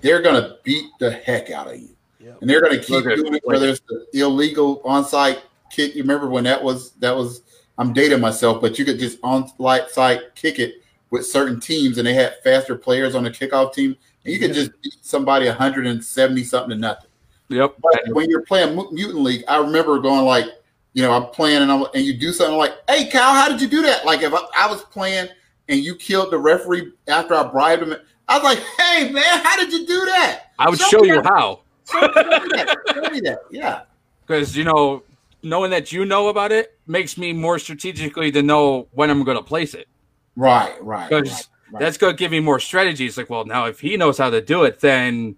they're gonna beat the heck out of you, Yep. and they're gonna keep Look at- doing it. Whether it's the illegal onside kick, you remember when that was that was. I'm dating myself, but you could just onside kick it with certain teams, and they had faster players on the kickoff team, and you could just beat somebody 170 something to nothing. Yep. But when you're playing Mutant League, I remember going like, you know, I'm playing and, I'm, and you do something like, "Hey, Cal, how did you do that?" Like if I, I was playing and you killed the referee after I bribed him, I was like, "Hey, man, how did you do that?" I would Show show you that. how. Show me that. Show me that. Yeah, Because, you know, knowing that you know about it makes me more strategically to know when I'm going to place it. right, right. Because right, right. that's going to give me more strategies. Like, well, now if he knows how to do it, then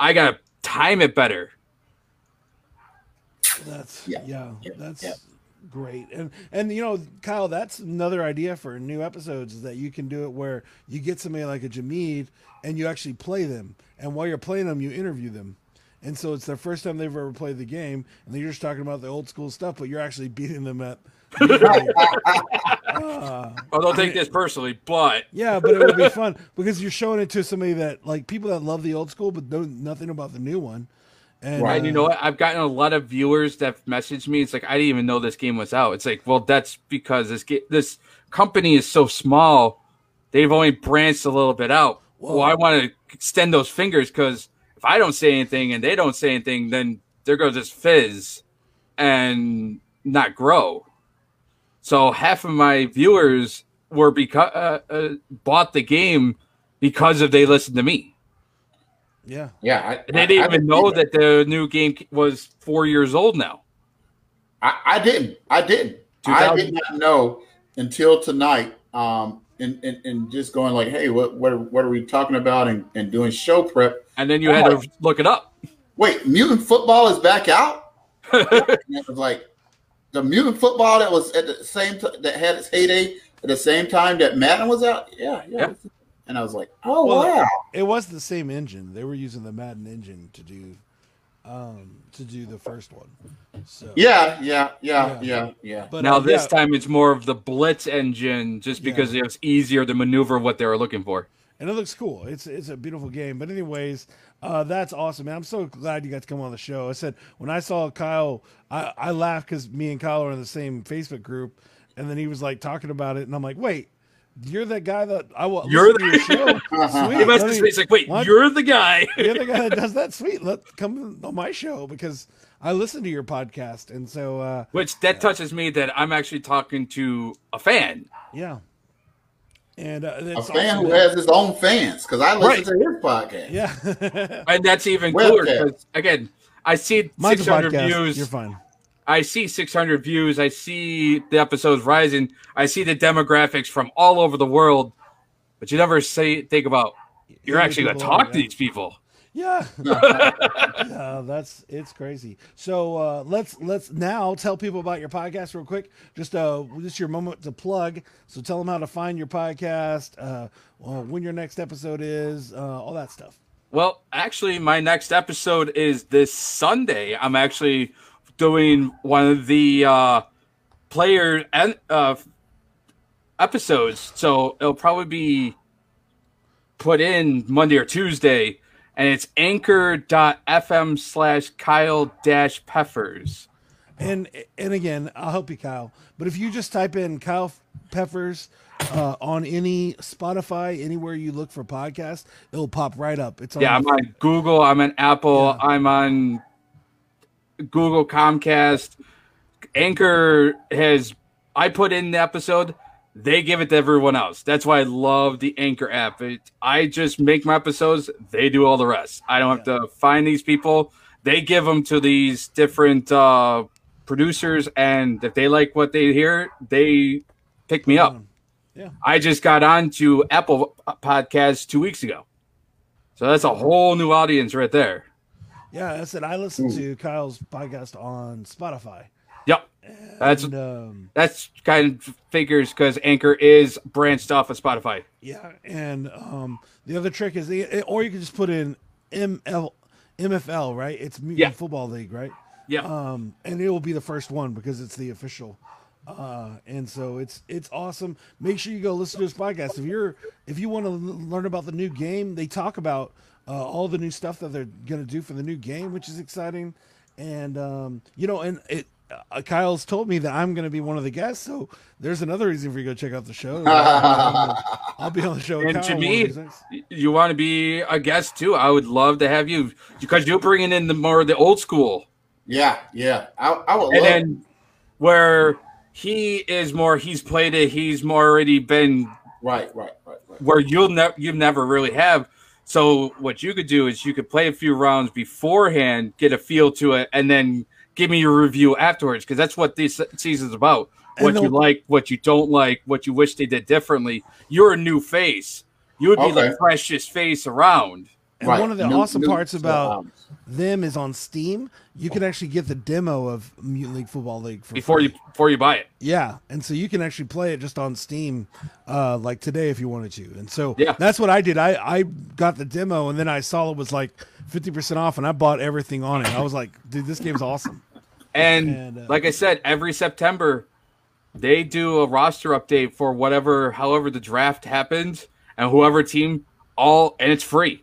I got to time it better. That's Yeah. yeah. Yeah. That's Yeah. great. And and you know, Kyle, that's another idea for new episodes is that you can do it where you get somebody like a Jameed and you actually play them, and while you're playing them, you interview them. And so it's their first time they've ever played the game, and they're just talking about the old school stuff, but you're actually beating them at. uh, Oh, don't take this personally, but yeah, but it would be fun because you're showing it to somebody that like people that love the old school but know nothing about the new one. And, Right. And you know what? I've gotten a lot of viewers that messaged me. It's like I didn't even know this game was out. It's like, well, that's because this ga- this company is so small. They've only branched a little bit out. Well, I want to extend those fingers because if I don't say anything and they don't say anything, then they're going to just fizz and not grow. So half of my viewers were because uh, uh, bought the game because of they listened to me. yeah, Yeah, I, And they didn't I- I even know see that the new game was four years old now. I, I didn't. I didn't. I did not know until tonight. Um, and, and, and just going like, hey, what what are, what are we talking about? And, and doing show prep. And then you had to look it up. Wait, mutant football is back out. And it was like the mutant football that was at the same t- that had its heyday at the same time that Madden was out. Yeah, yeah. Yep. And I was like, oh Well, wow. it was the same engine. They were using the Madden engine to do, um, to do the first one. So Yeah, yeah, yeah, Yeah. yeah, yeah. But now uh, this yeah, time it's more of the blitz engine, just because it was easier to maneuver what they were looking for. And it looks cool. It's it's a beautiful game. But anyways, uh, that's awesome, man. I'm so glad you got to come on the show. I said when I saw Kyle, I, I laughed because me and Kyle are in the same Facebook group, and then he was like talking about it, and I'm like, wait. You're that guy that I will. You're the to your show. Sweet. He must me- like, wait, what? you're the guy. You're the guy that does that. Sweet. Let come on my show because I listen to your podcast, and so uh, Which that touches me that I'm actually talking to a fan. yeah. And uh, A fan awesome who has his own fans because I listen Right. to his podcast. yeah. And that's even Webcam. cooler because again, I see Mine's 600 views. You're fine. I see 600 views. I see the episodes rising. I see the demographics from all over the world. But you never say think about you're Yeah, actually going to talk to these people. Yeah. yeah, that's it's crazy. So uh, let's let's now tell people about your podcast real quick. Just uh, just your moment to plug. So tell them how to find your podcast, uh, when your next episode is, uh, all that stuff. Well, actually, my next episode is this Sunday. I'm actually doing one of the uh, player and uh, episodes, so it'll probably be put in Monday or Tuesday, and it's anchor.fm slash Kyle dash Peffers. And and again, I'll help you, Kyle. But if you just type in Kyle Peppers uh, on any Spotify, anywhere you look for podcast, it'll pop right up. It's on Yeah, I'm on Google, I'm on Apple, Yeah. I'm on Google Podcasts. Anchor has I put in the episode, they give it to everyone else. That's why I love the Anchor app. It, I just make my episodes, they do all the rest. I don't have to find these people. They give them to these different uh, producers, and if they like what they hear, they pick me up. Yeah. I just got on to Apple Podcasts two weeks ago. So that's a whole new audience right there. Yeah, I said I listened to Kyle's podcast on Spotify. That's And, um, that's kind of figures because Anchor is branched off of Spotify. yeah, and um, the other trick is, the, or you can just put in ML, MFL, right? It's Mutant Yeah. Football League, right? Yeah. um, and it will be the first one because it's the official. Uh, and so it's it's awesome. Make sure you go listen to this podcast. If you're if you want to learn about the new game, they talk about uh, all the new stuff that they're gonna do for the new game, which is exciting. And um, you know, and it uh, Kyle's told me that I'm gonna be one of the guests, so there's another reason for you to go check out the show. I'll be on the show. And to me, you want to be a guest too? I would love to have you because you're bringing in the more the old school, Yeah, yeah. I, I would and love. then where he is more, he's played it. He's more already been right, right, right, right. where you'll never you never really have. So what you could do is you could play a few rounds beforehand, get a feel to it, and then give me your review afterwards because that's what this season's about. What you like, what you don't like, what you wish they did differently. You're a new face. You would be Okay. the freshest face around. And Right. one of the New- awesome new parts about albums. them is on Steam. You can actually get the demo of Mutant League Football League for before free. you before you buy it. Yeah, and so you can actually play it just on Steam, uh, like today if you wanted to. And so Yeah. that's what I did. I I got the demo, and then I saw it was like fifty percent off, and I bought everything on it. I was like, dude, this game's awesome. And, And, uh, like I said, every September they do a roster update for whatever, however the draft happens, and whoever team all, and it's free.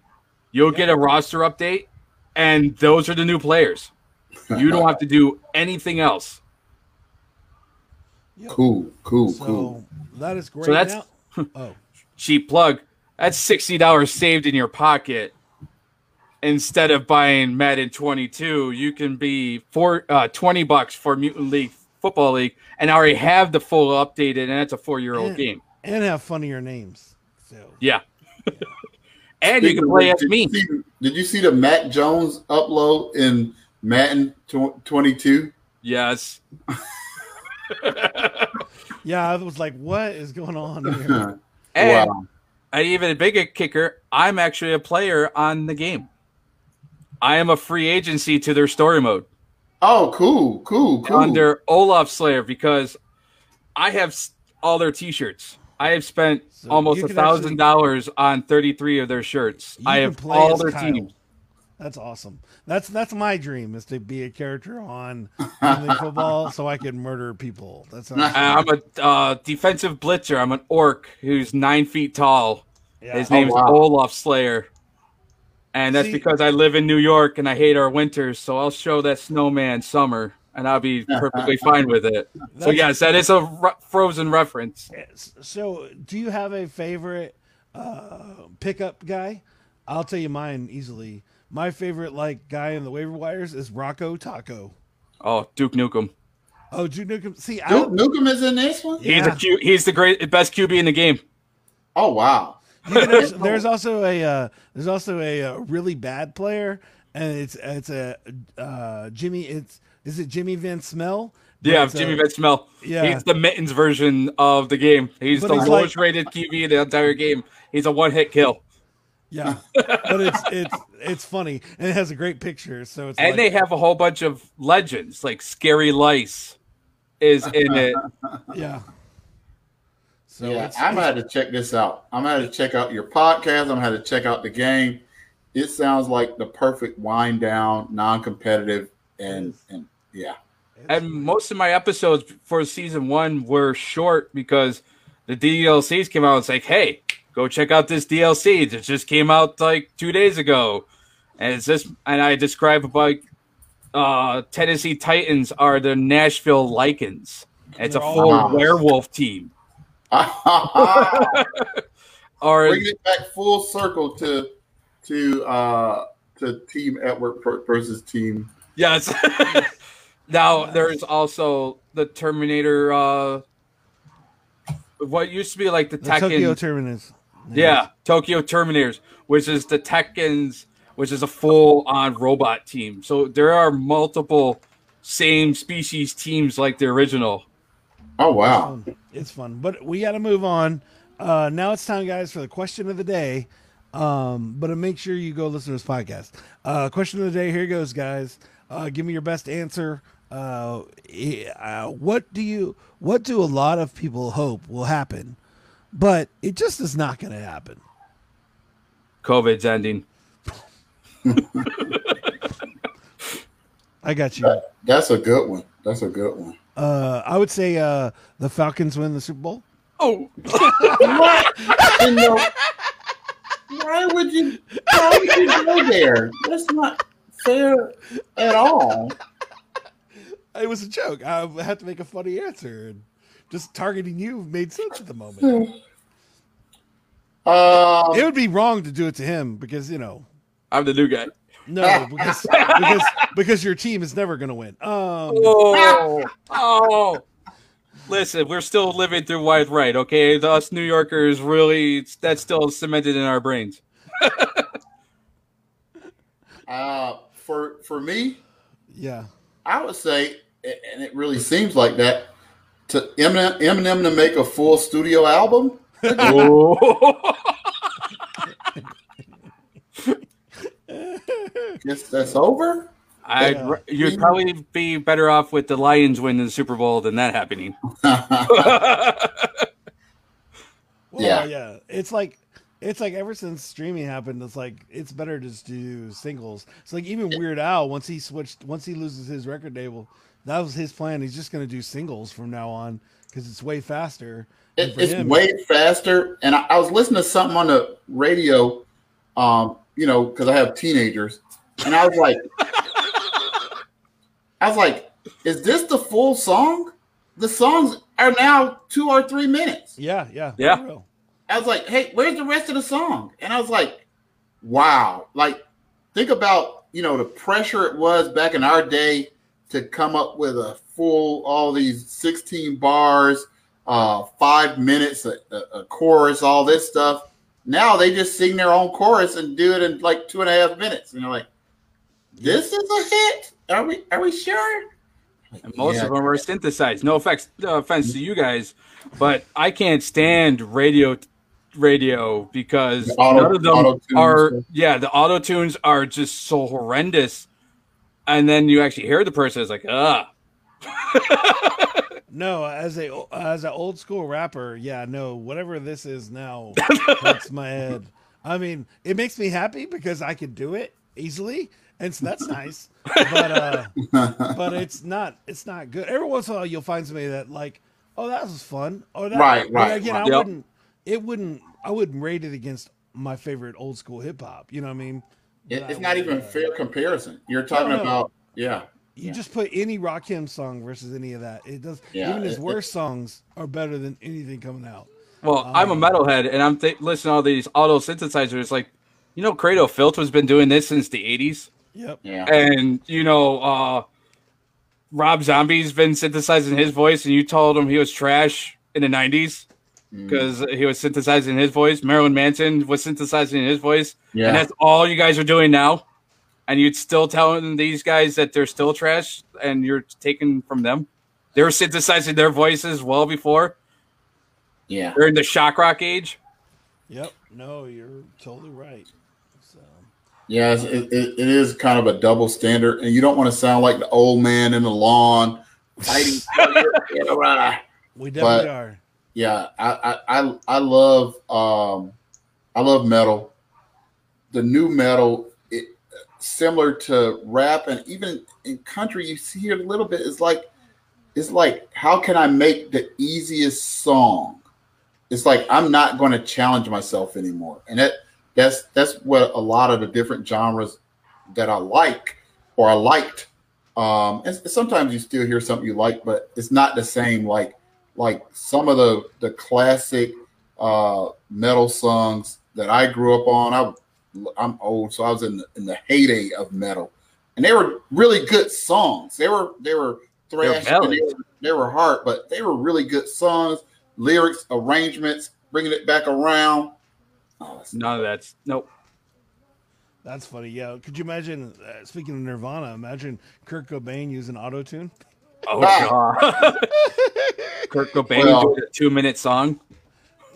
You'll get a roster update, and those are the new players. You don't have to do anything else. Cool, cool, So cool. that is great. So that's- now, oh, Cheap plug. That's sixty dollars saved in your pocket. Instead of buying Madden 22, you can be for uh, 20 bucks for Mutant League Football League, and already have the full updated, and that's a four-year-old game. and have funnier names. So Yeah. and you can play as me. See, did you see the Matt Jones upload in Madden tw- 22? Yes. yeah, I was like, what is going on here? And wow. an even bigger kicker, I'm actually a player on the game. I am a free agency to their story mode Oh, cool, cool, cool. under Olaf Slayer because I have all their T-shirts. I have spent So almost a thousand dollars on 33 of their shirts. I have play all their Kyle. teams. That's awesome. That's that's my dream is to be a character on Major football so I can murder people. That's awesome. I'm a uh, defensive blitzer. I'm an orc who's nine feet tall. Yeah. His Oh, name's wow. Olaf Slayer. And that's See- because I live in New York and I hate our winters, so I'll show that snowman summer and I'll be perfectly fine with it. So yes, that is a re- frozen reference. So, do you have a favorite uh, pickup guy? I'll tell you mine easily. My favorite like guy in the waiver wires is Rocco Taco. Oh, Duke Nukem. Oh, Duke Nukem. See, I, Duke Nukem is in this one? Yeah. He's a Q, he's the great best QB in the game. Oh, wow. Also- there's also a uh, there's also a, uh really bad player, and it's it's a uh, Jimmy. It's is it Jimmy Van Smell? Yeah, it's, uh, Jimmy Van Smell. yeah. He's the mittens version of the game. He's But the he's lowest like- rated QB in the entire game. He's a one hit kill. Yeah, but it's it's it's funny and it has a great picture. So it's And like, they have a whole bunch of legends, like Scary Lice is in it. yeah. So yeah, it's, I'm gonna have to check this out. I'm gonna have to check out your podcast. I'm gonna have to check out the game. It sounds like the perfect wind down, non-competitive, and and yeah. And most of my episodes for season one were short because the DLCs came out. It's like, hey, go check out this DLC that just came out like two days ago. And it's this, and I describe like uh, Tennessee Titans are the Nashville Lycans. It's a full werewolf team. Bring Or it back full circle to to uh to team Edward per- versus team. yes. now there's also the Terminator. Uh, what used to be like the, the Tekken. Tokyo Terminus. Yeah, Tokyo Terminators, which is the Tekkens, which is a full-on robot team. So there are multiple same species teams like the original. Oh wow! Um, it's fun, but we got to move on. Uh, now it's time, guys, for the question of the day. Um, but make sure you go listen to this podcast. Uh, question of the day. Here goes, guys. Uh, give me your best answer. Uh, uh, what do you? What do a lot of people hope will happen, but it just is not going to happen? COVID's ending. I got you. That's a good one. That's a good one. Uh, I would say uh, the Falcons win the Super Bowl. Oh, What? in the- why would you? Why would you go there? That's not fair at all. It was a joke. I had to make a funny answer, and just targeting you made sense at the moment. Um, It would be wrong to do it to him because you know I'm the new guy. No because because because your team is never going to win. Um, Oh, oh. Listen, we're still living through Wide Right, okay? The us New Yorkers really, that's still cemented in our brains. uh, for for me, yeah, I would say, and it really seems like that, to Eminem, Eminem to make a full studio album. guess that's over. I'd, Yeah. You'd probably be better off with the Lions winning the Super Bowl than that happening. Well, Yeah. yeah. It's like it's like ever since streaming happened, it's like it's better just to do singles. It's like even Weird Al once he switched once he loses his record label, that was his plan. He's just gonna do singles from now on because it's way faster. And It, it's him- way faster. And I, I was listening to something on the radio, um, you know, because I have teenagers, and I was like, I was like, is this the full song? The songs are now two or three minutes. Yeah, yeah, Yeah. real. I was like, hey, where's the rest of the song? And I was like, wow. Like, think about, you know, the pressure it was back in our day to come up with a full, all these 16 bars, uh, five minutes, a, a, a chorus, all this stuff. Now they just sing their own chorus and do it in like two and a half minutes. And you're like, this is a hit? Are we are we sure? And most Yeah. of them are synthesized. No offense, no offense to you guys, but I can't stand radio radio because auto- none of them are yeah, the auto tunes are just so horrendous. And then you actually hear the person is like, ah. No, as a as an old school rapper, yeah, no, whatever this is now hurts my head. I mean, it makes me happy because I can do it easily, and so that's nice. But uh, but it's not it's not good. Every once in a while, you'll find somebody that like, oh, that was fun. Oh, that, Right, but right, Again, right. I Yep. wouldn't. It wouldn't. I wouldn't rate it against my favorite old school hip hop. You know what I mean? It- But I it's not would, even uh, a fair comparison. You're talking No, no. about, yeah. You Yeah. just put any Rakim song versus any of that. It does. Yeah, even his it- worst songs are better than anything coming out. Well, I'm a Um, metalhead and I'm th- listening to all these auto synthesizers. Like, you know, Credo Filth has been doing this since the 80s. Yep. Yeah. And, you know, uh, Rob Zombie's been synthesizing his voice, and you told him he was trash in the 90s Mm. because he was synthesizing his voice. Marilyn Manson was synthesizing his voice. Yeah. And that's all you guys are doing now. And you'd still telling these guys that they're still trash and you're taking from them. They were synthesizing their voices well before. Yeah. They're in the shock rock age. Yep. No, you're totally right. So Yeah, it's, it, it, it is kind of a double standard, and you don't want to sound like the old man in the lawn fighting. yeah, we definitely But- are. I, I, I, I love, um, I love metal. The new metal, it, similar to rap, and even in country, you see it a little bit. It's like, it's like, how can I make the easiest song? It's like I'm not going to challenge myself anymore, and that that's that's what a lot of the different genres that I like or I liked. Um, and sometimes you still hear something you like, but it's not the same. Like like some of the the classic uh, metal songs that I grew up on. I I'm old, so I was in the, in the heyday of metal, and they were really good songs. They were they were thrash, and they, were, they were hard, but they were really good songs. Lyrics, arrangements, bringing it back around. Oh, None of that's nope. That's funny. Yeah. Could you imagine? Uh, speaking of Nirvana, imagine Kurt Cobain using auto tune. Oh Ah. god. Kurt Cobain Well- doing a two minute song.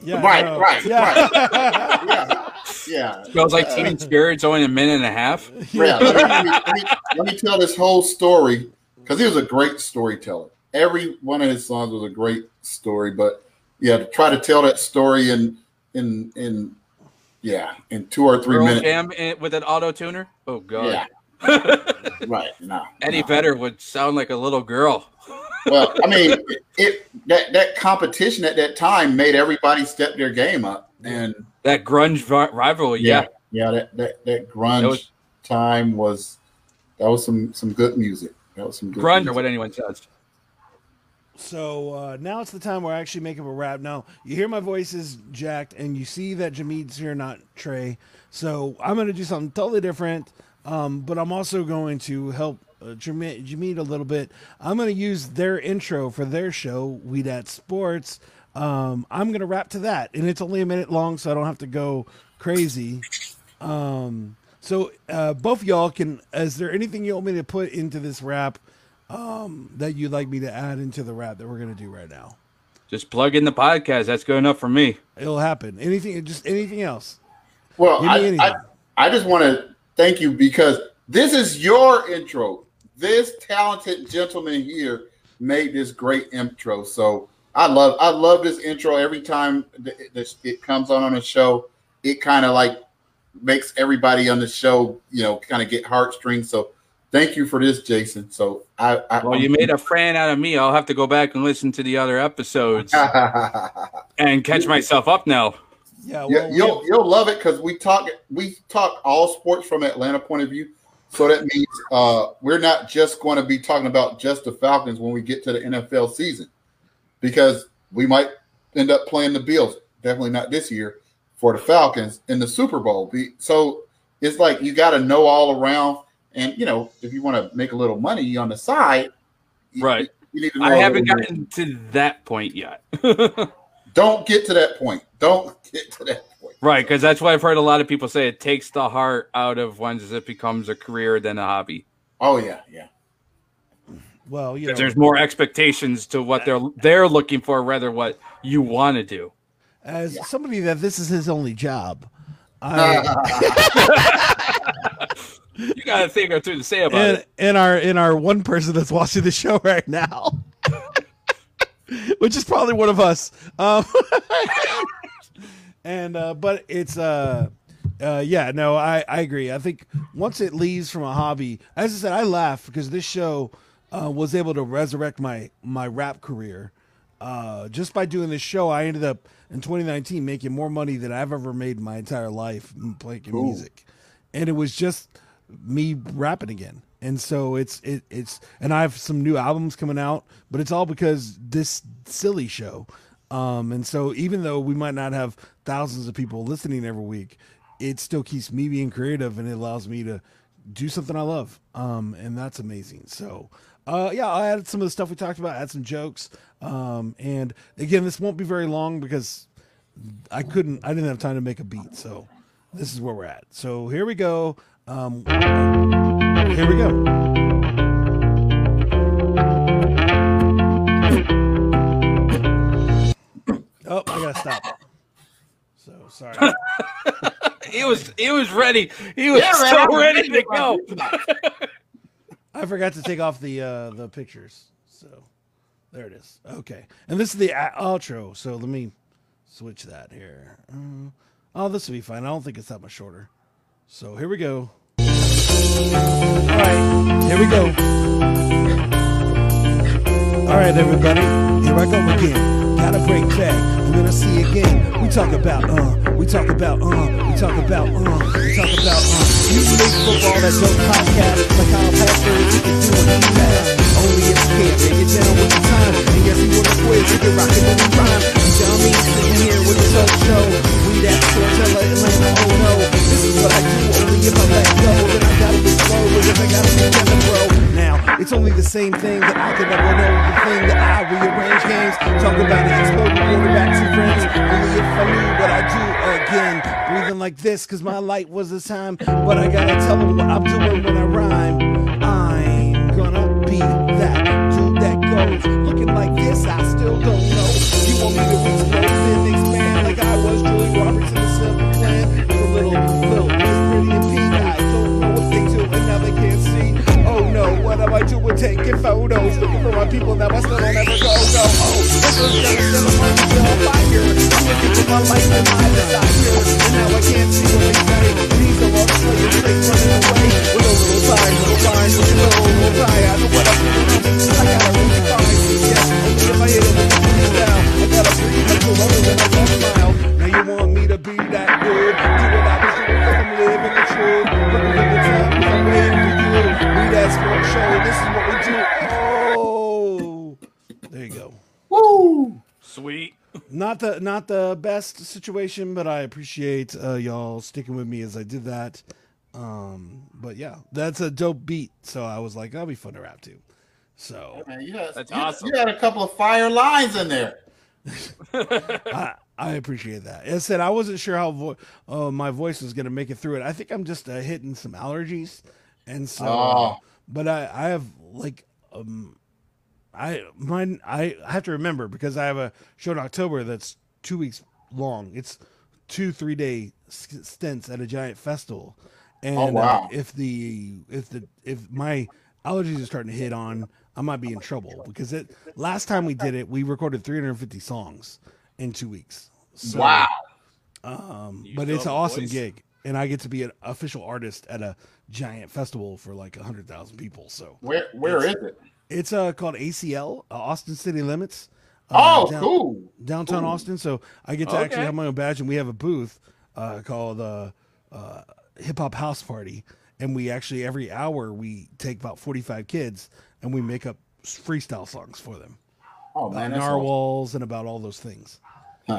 Yeah. Right, no, right, yeah. yeah, yeah. Smells like Teen Spirit's only a minute and a half. Yeah, let, me, let, me, let, me, let me tell this whole story because he was a great storyteller. Every one of his songs was a great story, but yeah, to try to tell that story in in in yeah in two or three minutes. Jam in- with an auto tuner. Oh god. Yeah, right. No, Eddie no. Vedder would sound like a little girl. Well, I mean, it, it that that competition at that time made everybody step their game up, and That grunge ri- rivalry. Yeah. yeah, that that that grunge That was- time was that was some some good music. That was some good Grunge or what anyone says. So uh, now it's the time where I actually make up a rap. Now you hear my voice is jacked, and you see that Jamid's here, not Trey. So I'm going to do something totally different. Um, but I'm also going to help uh, a little bit. I'm going to use their intro for their show, We Dat Sports. Um, I'm going to rap to that, and it's only a minute long, so I don't have to go crazy. Um, so uh, both y'all can. Is there anything you want me to put into this rap? Um, that you'd like me to add into the rap that we're gonna do right now. Just plug in the podcast. That's good enough for me. It'll happen. Anything, just anything else. Well, Give me I, anything. I, I just want to thank you because This is your intro. This talented gentleman here made this great intro. So I love I love this intro every time it comes on on the show. It kind of like makes everybody on the show, you know, kind of get heartstrings. So thank you for this, Jason. So I, I well, you made a fan out of me. I'll have to go back and listen to the other episodes and catch myself up now. Yeah, well, yeah you'll you'll love it because we talk we talk all sports from Atlanta point of view. So that means uh, we're not just going to be talking about just the Falcons when we get to the NFL season, because we might end up playing the Bills. Definitely not this year for the Falcons in the Super Bowl. So it's like you got to know all around, and you know if you want to make a little money on the side, right? You, you I haven't gotten to that point yet. Don't get to that point. Don't get to that point. Right, because that's why I've heard a lot of people say it takes the heart out of once it becomes a career than a hobby. Oh yeah, yeah. Well, you know, there's more expectations to what they're they're looking for, rather what you want to do. As yeah. somebody that this is his only job, I, you got a thing or two to say about in, it. In our in our one person that's watching the show right now, which is probably one of us. Um, and uh, but it's uh, uh, yeah, no, I I agree. I think once it leaves from a hobby, as I said, I laugh because this show uh, was able to resurrect my my rap career. Uh, just by doing this show, I ended up in 2019 making more money than I've ever made in my entire life playing cool. music, and it was just me rapping again. And so it's it, it's and I have some new albums coming out, but it's all because this silly show. Um, and so even though we might not have thousands of people listening every week, it still keeps me being creative and it allows me to do something I love. Um, and that's amazing. So, uh, yeah, I added some of the stuff we talked about, add some jokes. Um, and again, this won't be very long because I couldn't, I didn't have time to make a beat. So this is where we're at. So here we go. Um, here we go. Oh, I gotta stop. So sorry. he was he was ready. He was yeah, so ready to go. I forgot to take off the uh the pictures. So there it is. Okay. And this is the outro. So let me switch that here. Uh, oh, this will be fine. I don't think it's that much shorter. So here we go. All right. Here we go. All right, everybody. Here I go again gotta break back. I'm gonna see again. We talk about, uh, we talk about, uh, we talk about, uh, we talk about, uh. You make football that dope podcast like how Pastor is you can do it fast. Only if you can't take it down with the time. And yes, you wanna quit, you can rock it when you rhyme. You tell me sitting here with the show. We that storyteller Atlanta, oh no. What I do, only if I let go. Then I gotta be slow, but if I gotta be. Now, it's only the same thing that I could never know. The thing that I rearrange games. Talk about it, explode quarterbacks and friends. Only if I knew what I do again. Breathing like this, cause my light was the time. But I gotta tell them what I'm doing when I rhyme. I'm gonna be that dude that goes. Looking like this, I still don't know. You want me to explode and expand like I was Julie Roberts in the Simple Plan? A little, little, am I doing taking photos? Looking for my people that I still don't ever go, go. Oh, this on fire. I'm my life and. And now I can't see what they say. These are all away. With a little little with a little. I know what I'm doing. I gotta I with gotta breathe a I a mile. Now you want me to be that good? Do what I was doing, I'm living the truth. Not the not the best situation, but I appreciate uh, y'all sticking with me as I did that. Um, but yeah, that's a dope beat. So I was like, that'll be fun to rap to. So Man, you, had, that's you, awesome. you had a couple of fire lines in there. I, I appreciate that. As I said, I wasn't sure how vo- uh, my voice was going to make it through it. I think I'm just uh, hitting some allergies, and so. Oh. But I, I have like um, I mine I have to remember because I have a show in October that's two weeks long. It's two three day stints at a giant festival, And Oh, wow. uh, if the if the if my allergies are starting to hit on, I might be in trouble because it last time we did it, we recorded 350 songs in two weeks. So, wow. Um, You but it's an awesome voice. gig, and I get to be an official artist at a giant festival for like hundred thousand people. So Where where is it? It's uh called ACL, uh, Austin City Limits. uh, Oh, down- cool. downtown Cool. Austin. So I get to actually have my own badge, and we have a booth uh, called uh, uh, Hip Hop House Party, and we actually every hour we take about forty five kids and we make up freestyle songs for them Oh man, narwhals and about all those things.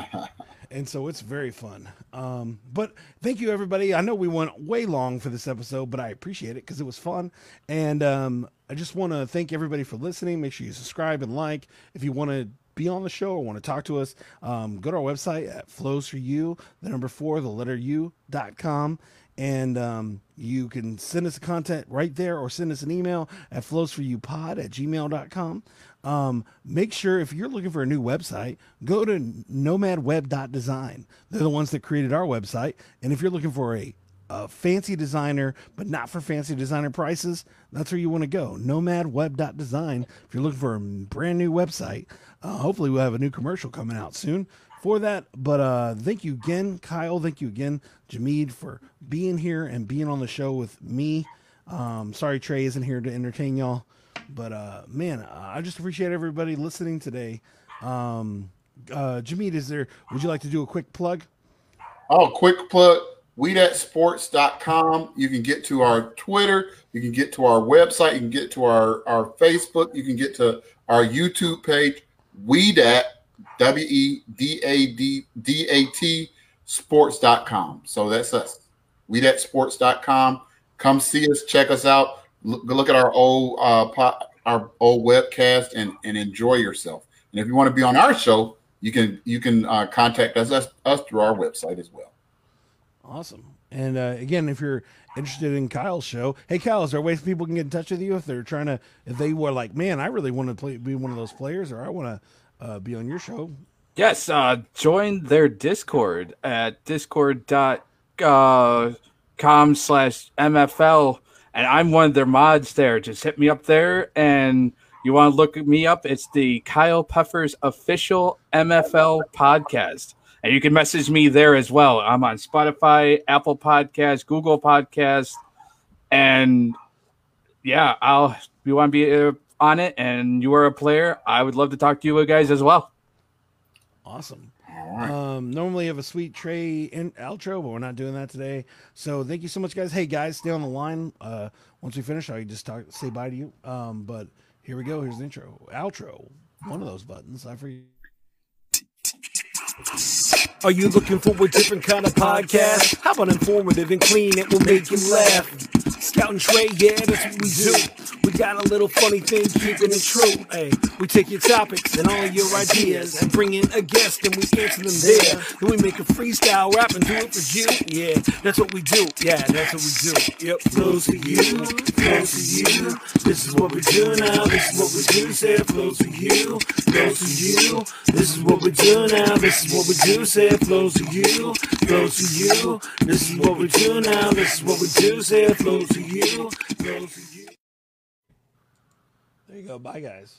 And so it's very fun. Um, but thank you, everybody. I know we went way long for this episode, but I appreciate it because it was fun. And um, I just want to thank everybody for listening. Make sure you subscribe and like. If you want to be on the show or want to talk to us, um, go to our website at flows for you, the number four, the letter U dot com. And um, you can send us content right there or send us an email at flowsforyoupod at gmail.com. Um, make sure if you're looking for a new website, go to nomadweb.design. They're the ones that created our website. And if you're looking for a, a fancy designer, but not for fancy designer prices, that's where you want to go. Nomadweb.design. If you're looking for a brand new website, uh, hopefully we'll have a new commercial coming out soon for that. But uh, thank you again, Kyle. Thank you again, Jameed, for being here and being on the show with me. Um, sorry Trey isn't here to entertain y'all, but uh, man, I just appreciate everybody listening today. Um, uh, is there? Would you like to do a quick plug? Oh, quick plug. WeDatSports.com. You can get to our Twitter. You can get to our website. You can get to our, our Facebook. You can get to our YouTube page. WeDat, W E D A D D A T, sports.com. So that's us. WeDatSports.com. Come see us. Check us out. Look, look at our old uh, po- our old webcast and, and enjoy yourself. And if you want to be on our show, you can you can uh, contact us, us us through our website as well. Awesome. And uh, again, if you're interested in Kyle's show, hey Kyle, is there ways people can get in touch with you if they're trying to, if they were like, man, I really want to play, be one of those players, or I want to uh, be on your show. Yes, uh, join their Discord at discord.com slash MFL. And I'm one of their mods there. Just hit me up there. And you want to look me up? It's the Kyle Puffers official MFL podcast. And you can message me there as well. I'm on Spotify, Apple Podcasts, Google Podcasts. And yeah, I'll, you want to be uh, on it and you are a player, I would love to talk to you guys as well. Awesome. All right. Um, normally have a sweet Trey in outro, but we're not doing that today. So thank you so much, guys. Hey guys, stay on the line. Uh, once we finish, I just talk, say bye to you. Um, but here we go. Here's the intro, outro. One of those buttons. I forget. Are you looking for a different kind of podcast? How about informative and clean? It will make you laugh. Scout and Trey, yeah, that's what we do. We got a little funny thing, keeping it true. Hey, we take your topics and all your ideas and bring in a guest and we answer them there. Then we make a freestyle rap and do it for you. Yeah, that's what we do. Yeah, that's what we do. Yep, flows for you, flows for you. This is what we do now. This is what we do. Say flows for you, flows for you. This is what we do now. This is what we do. Say it flows for you, flows to you. This is what we do now. This is what we do. Say it flows for you, flows to you. There you go. Bye, guys.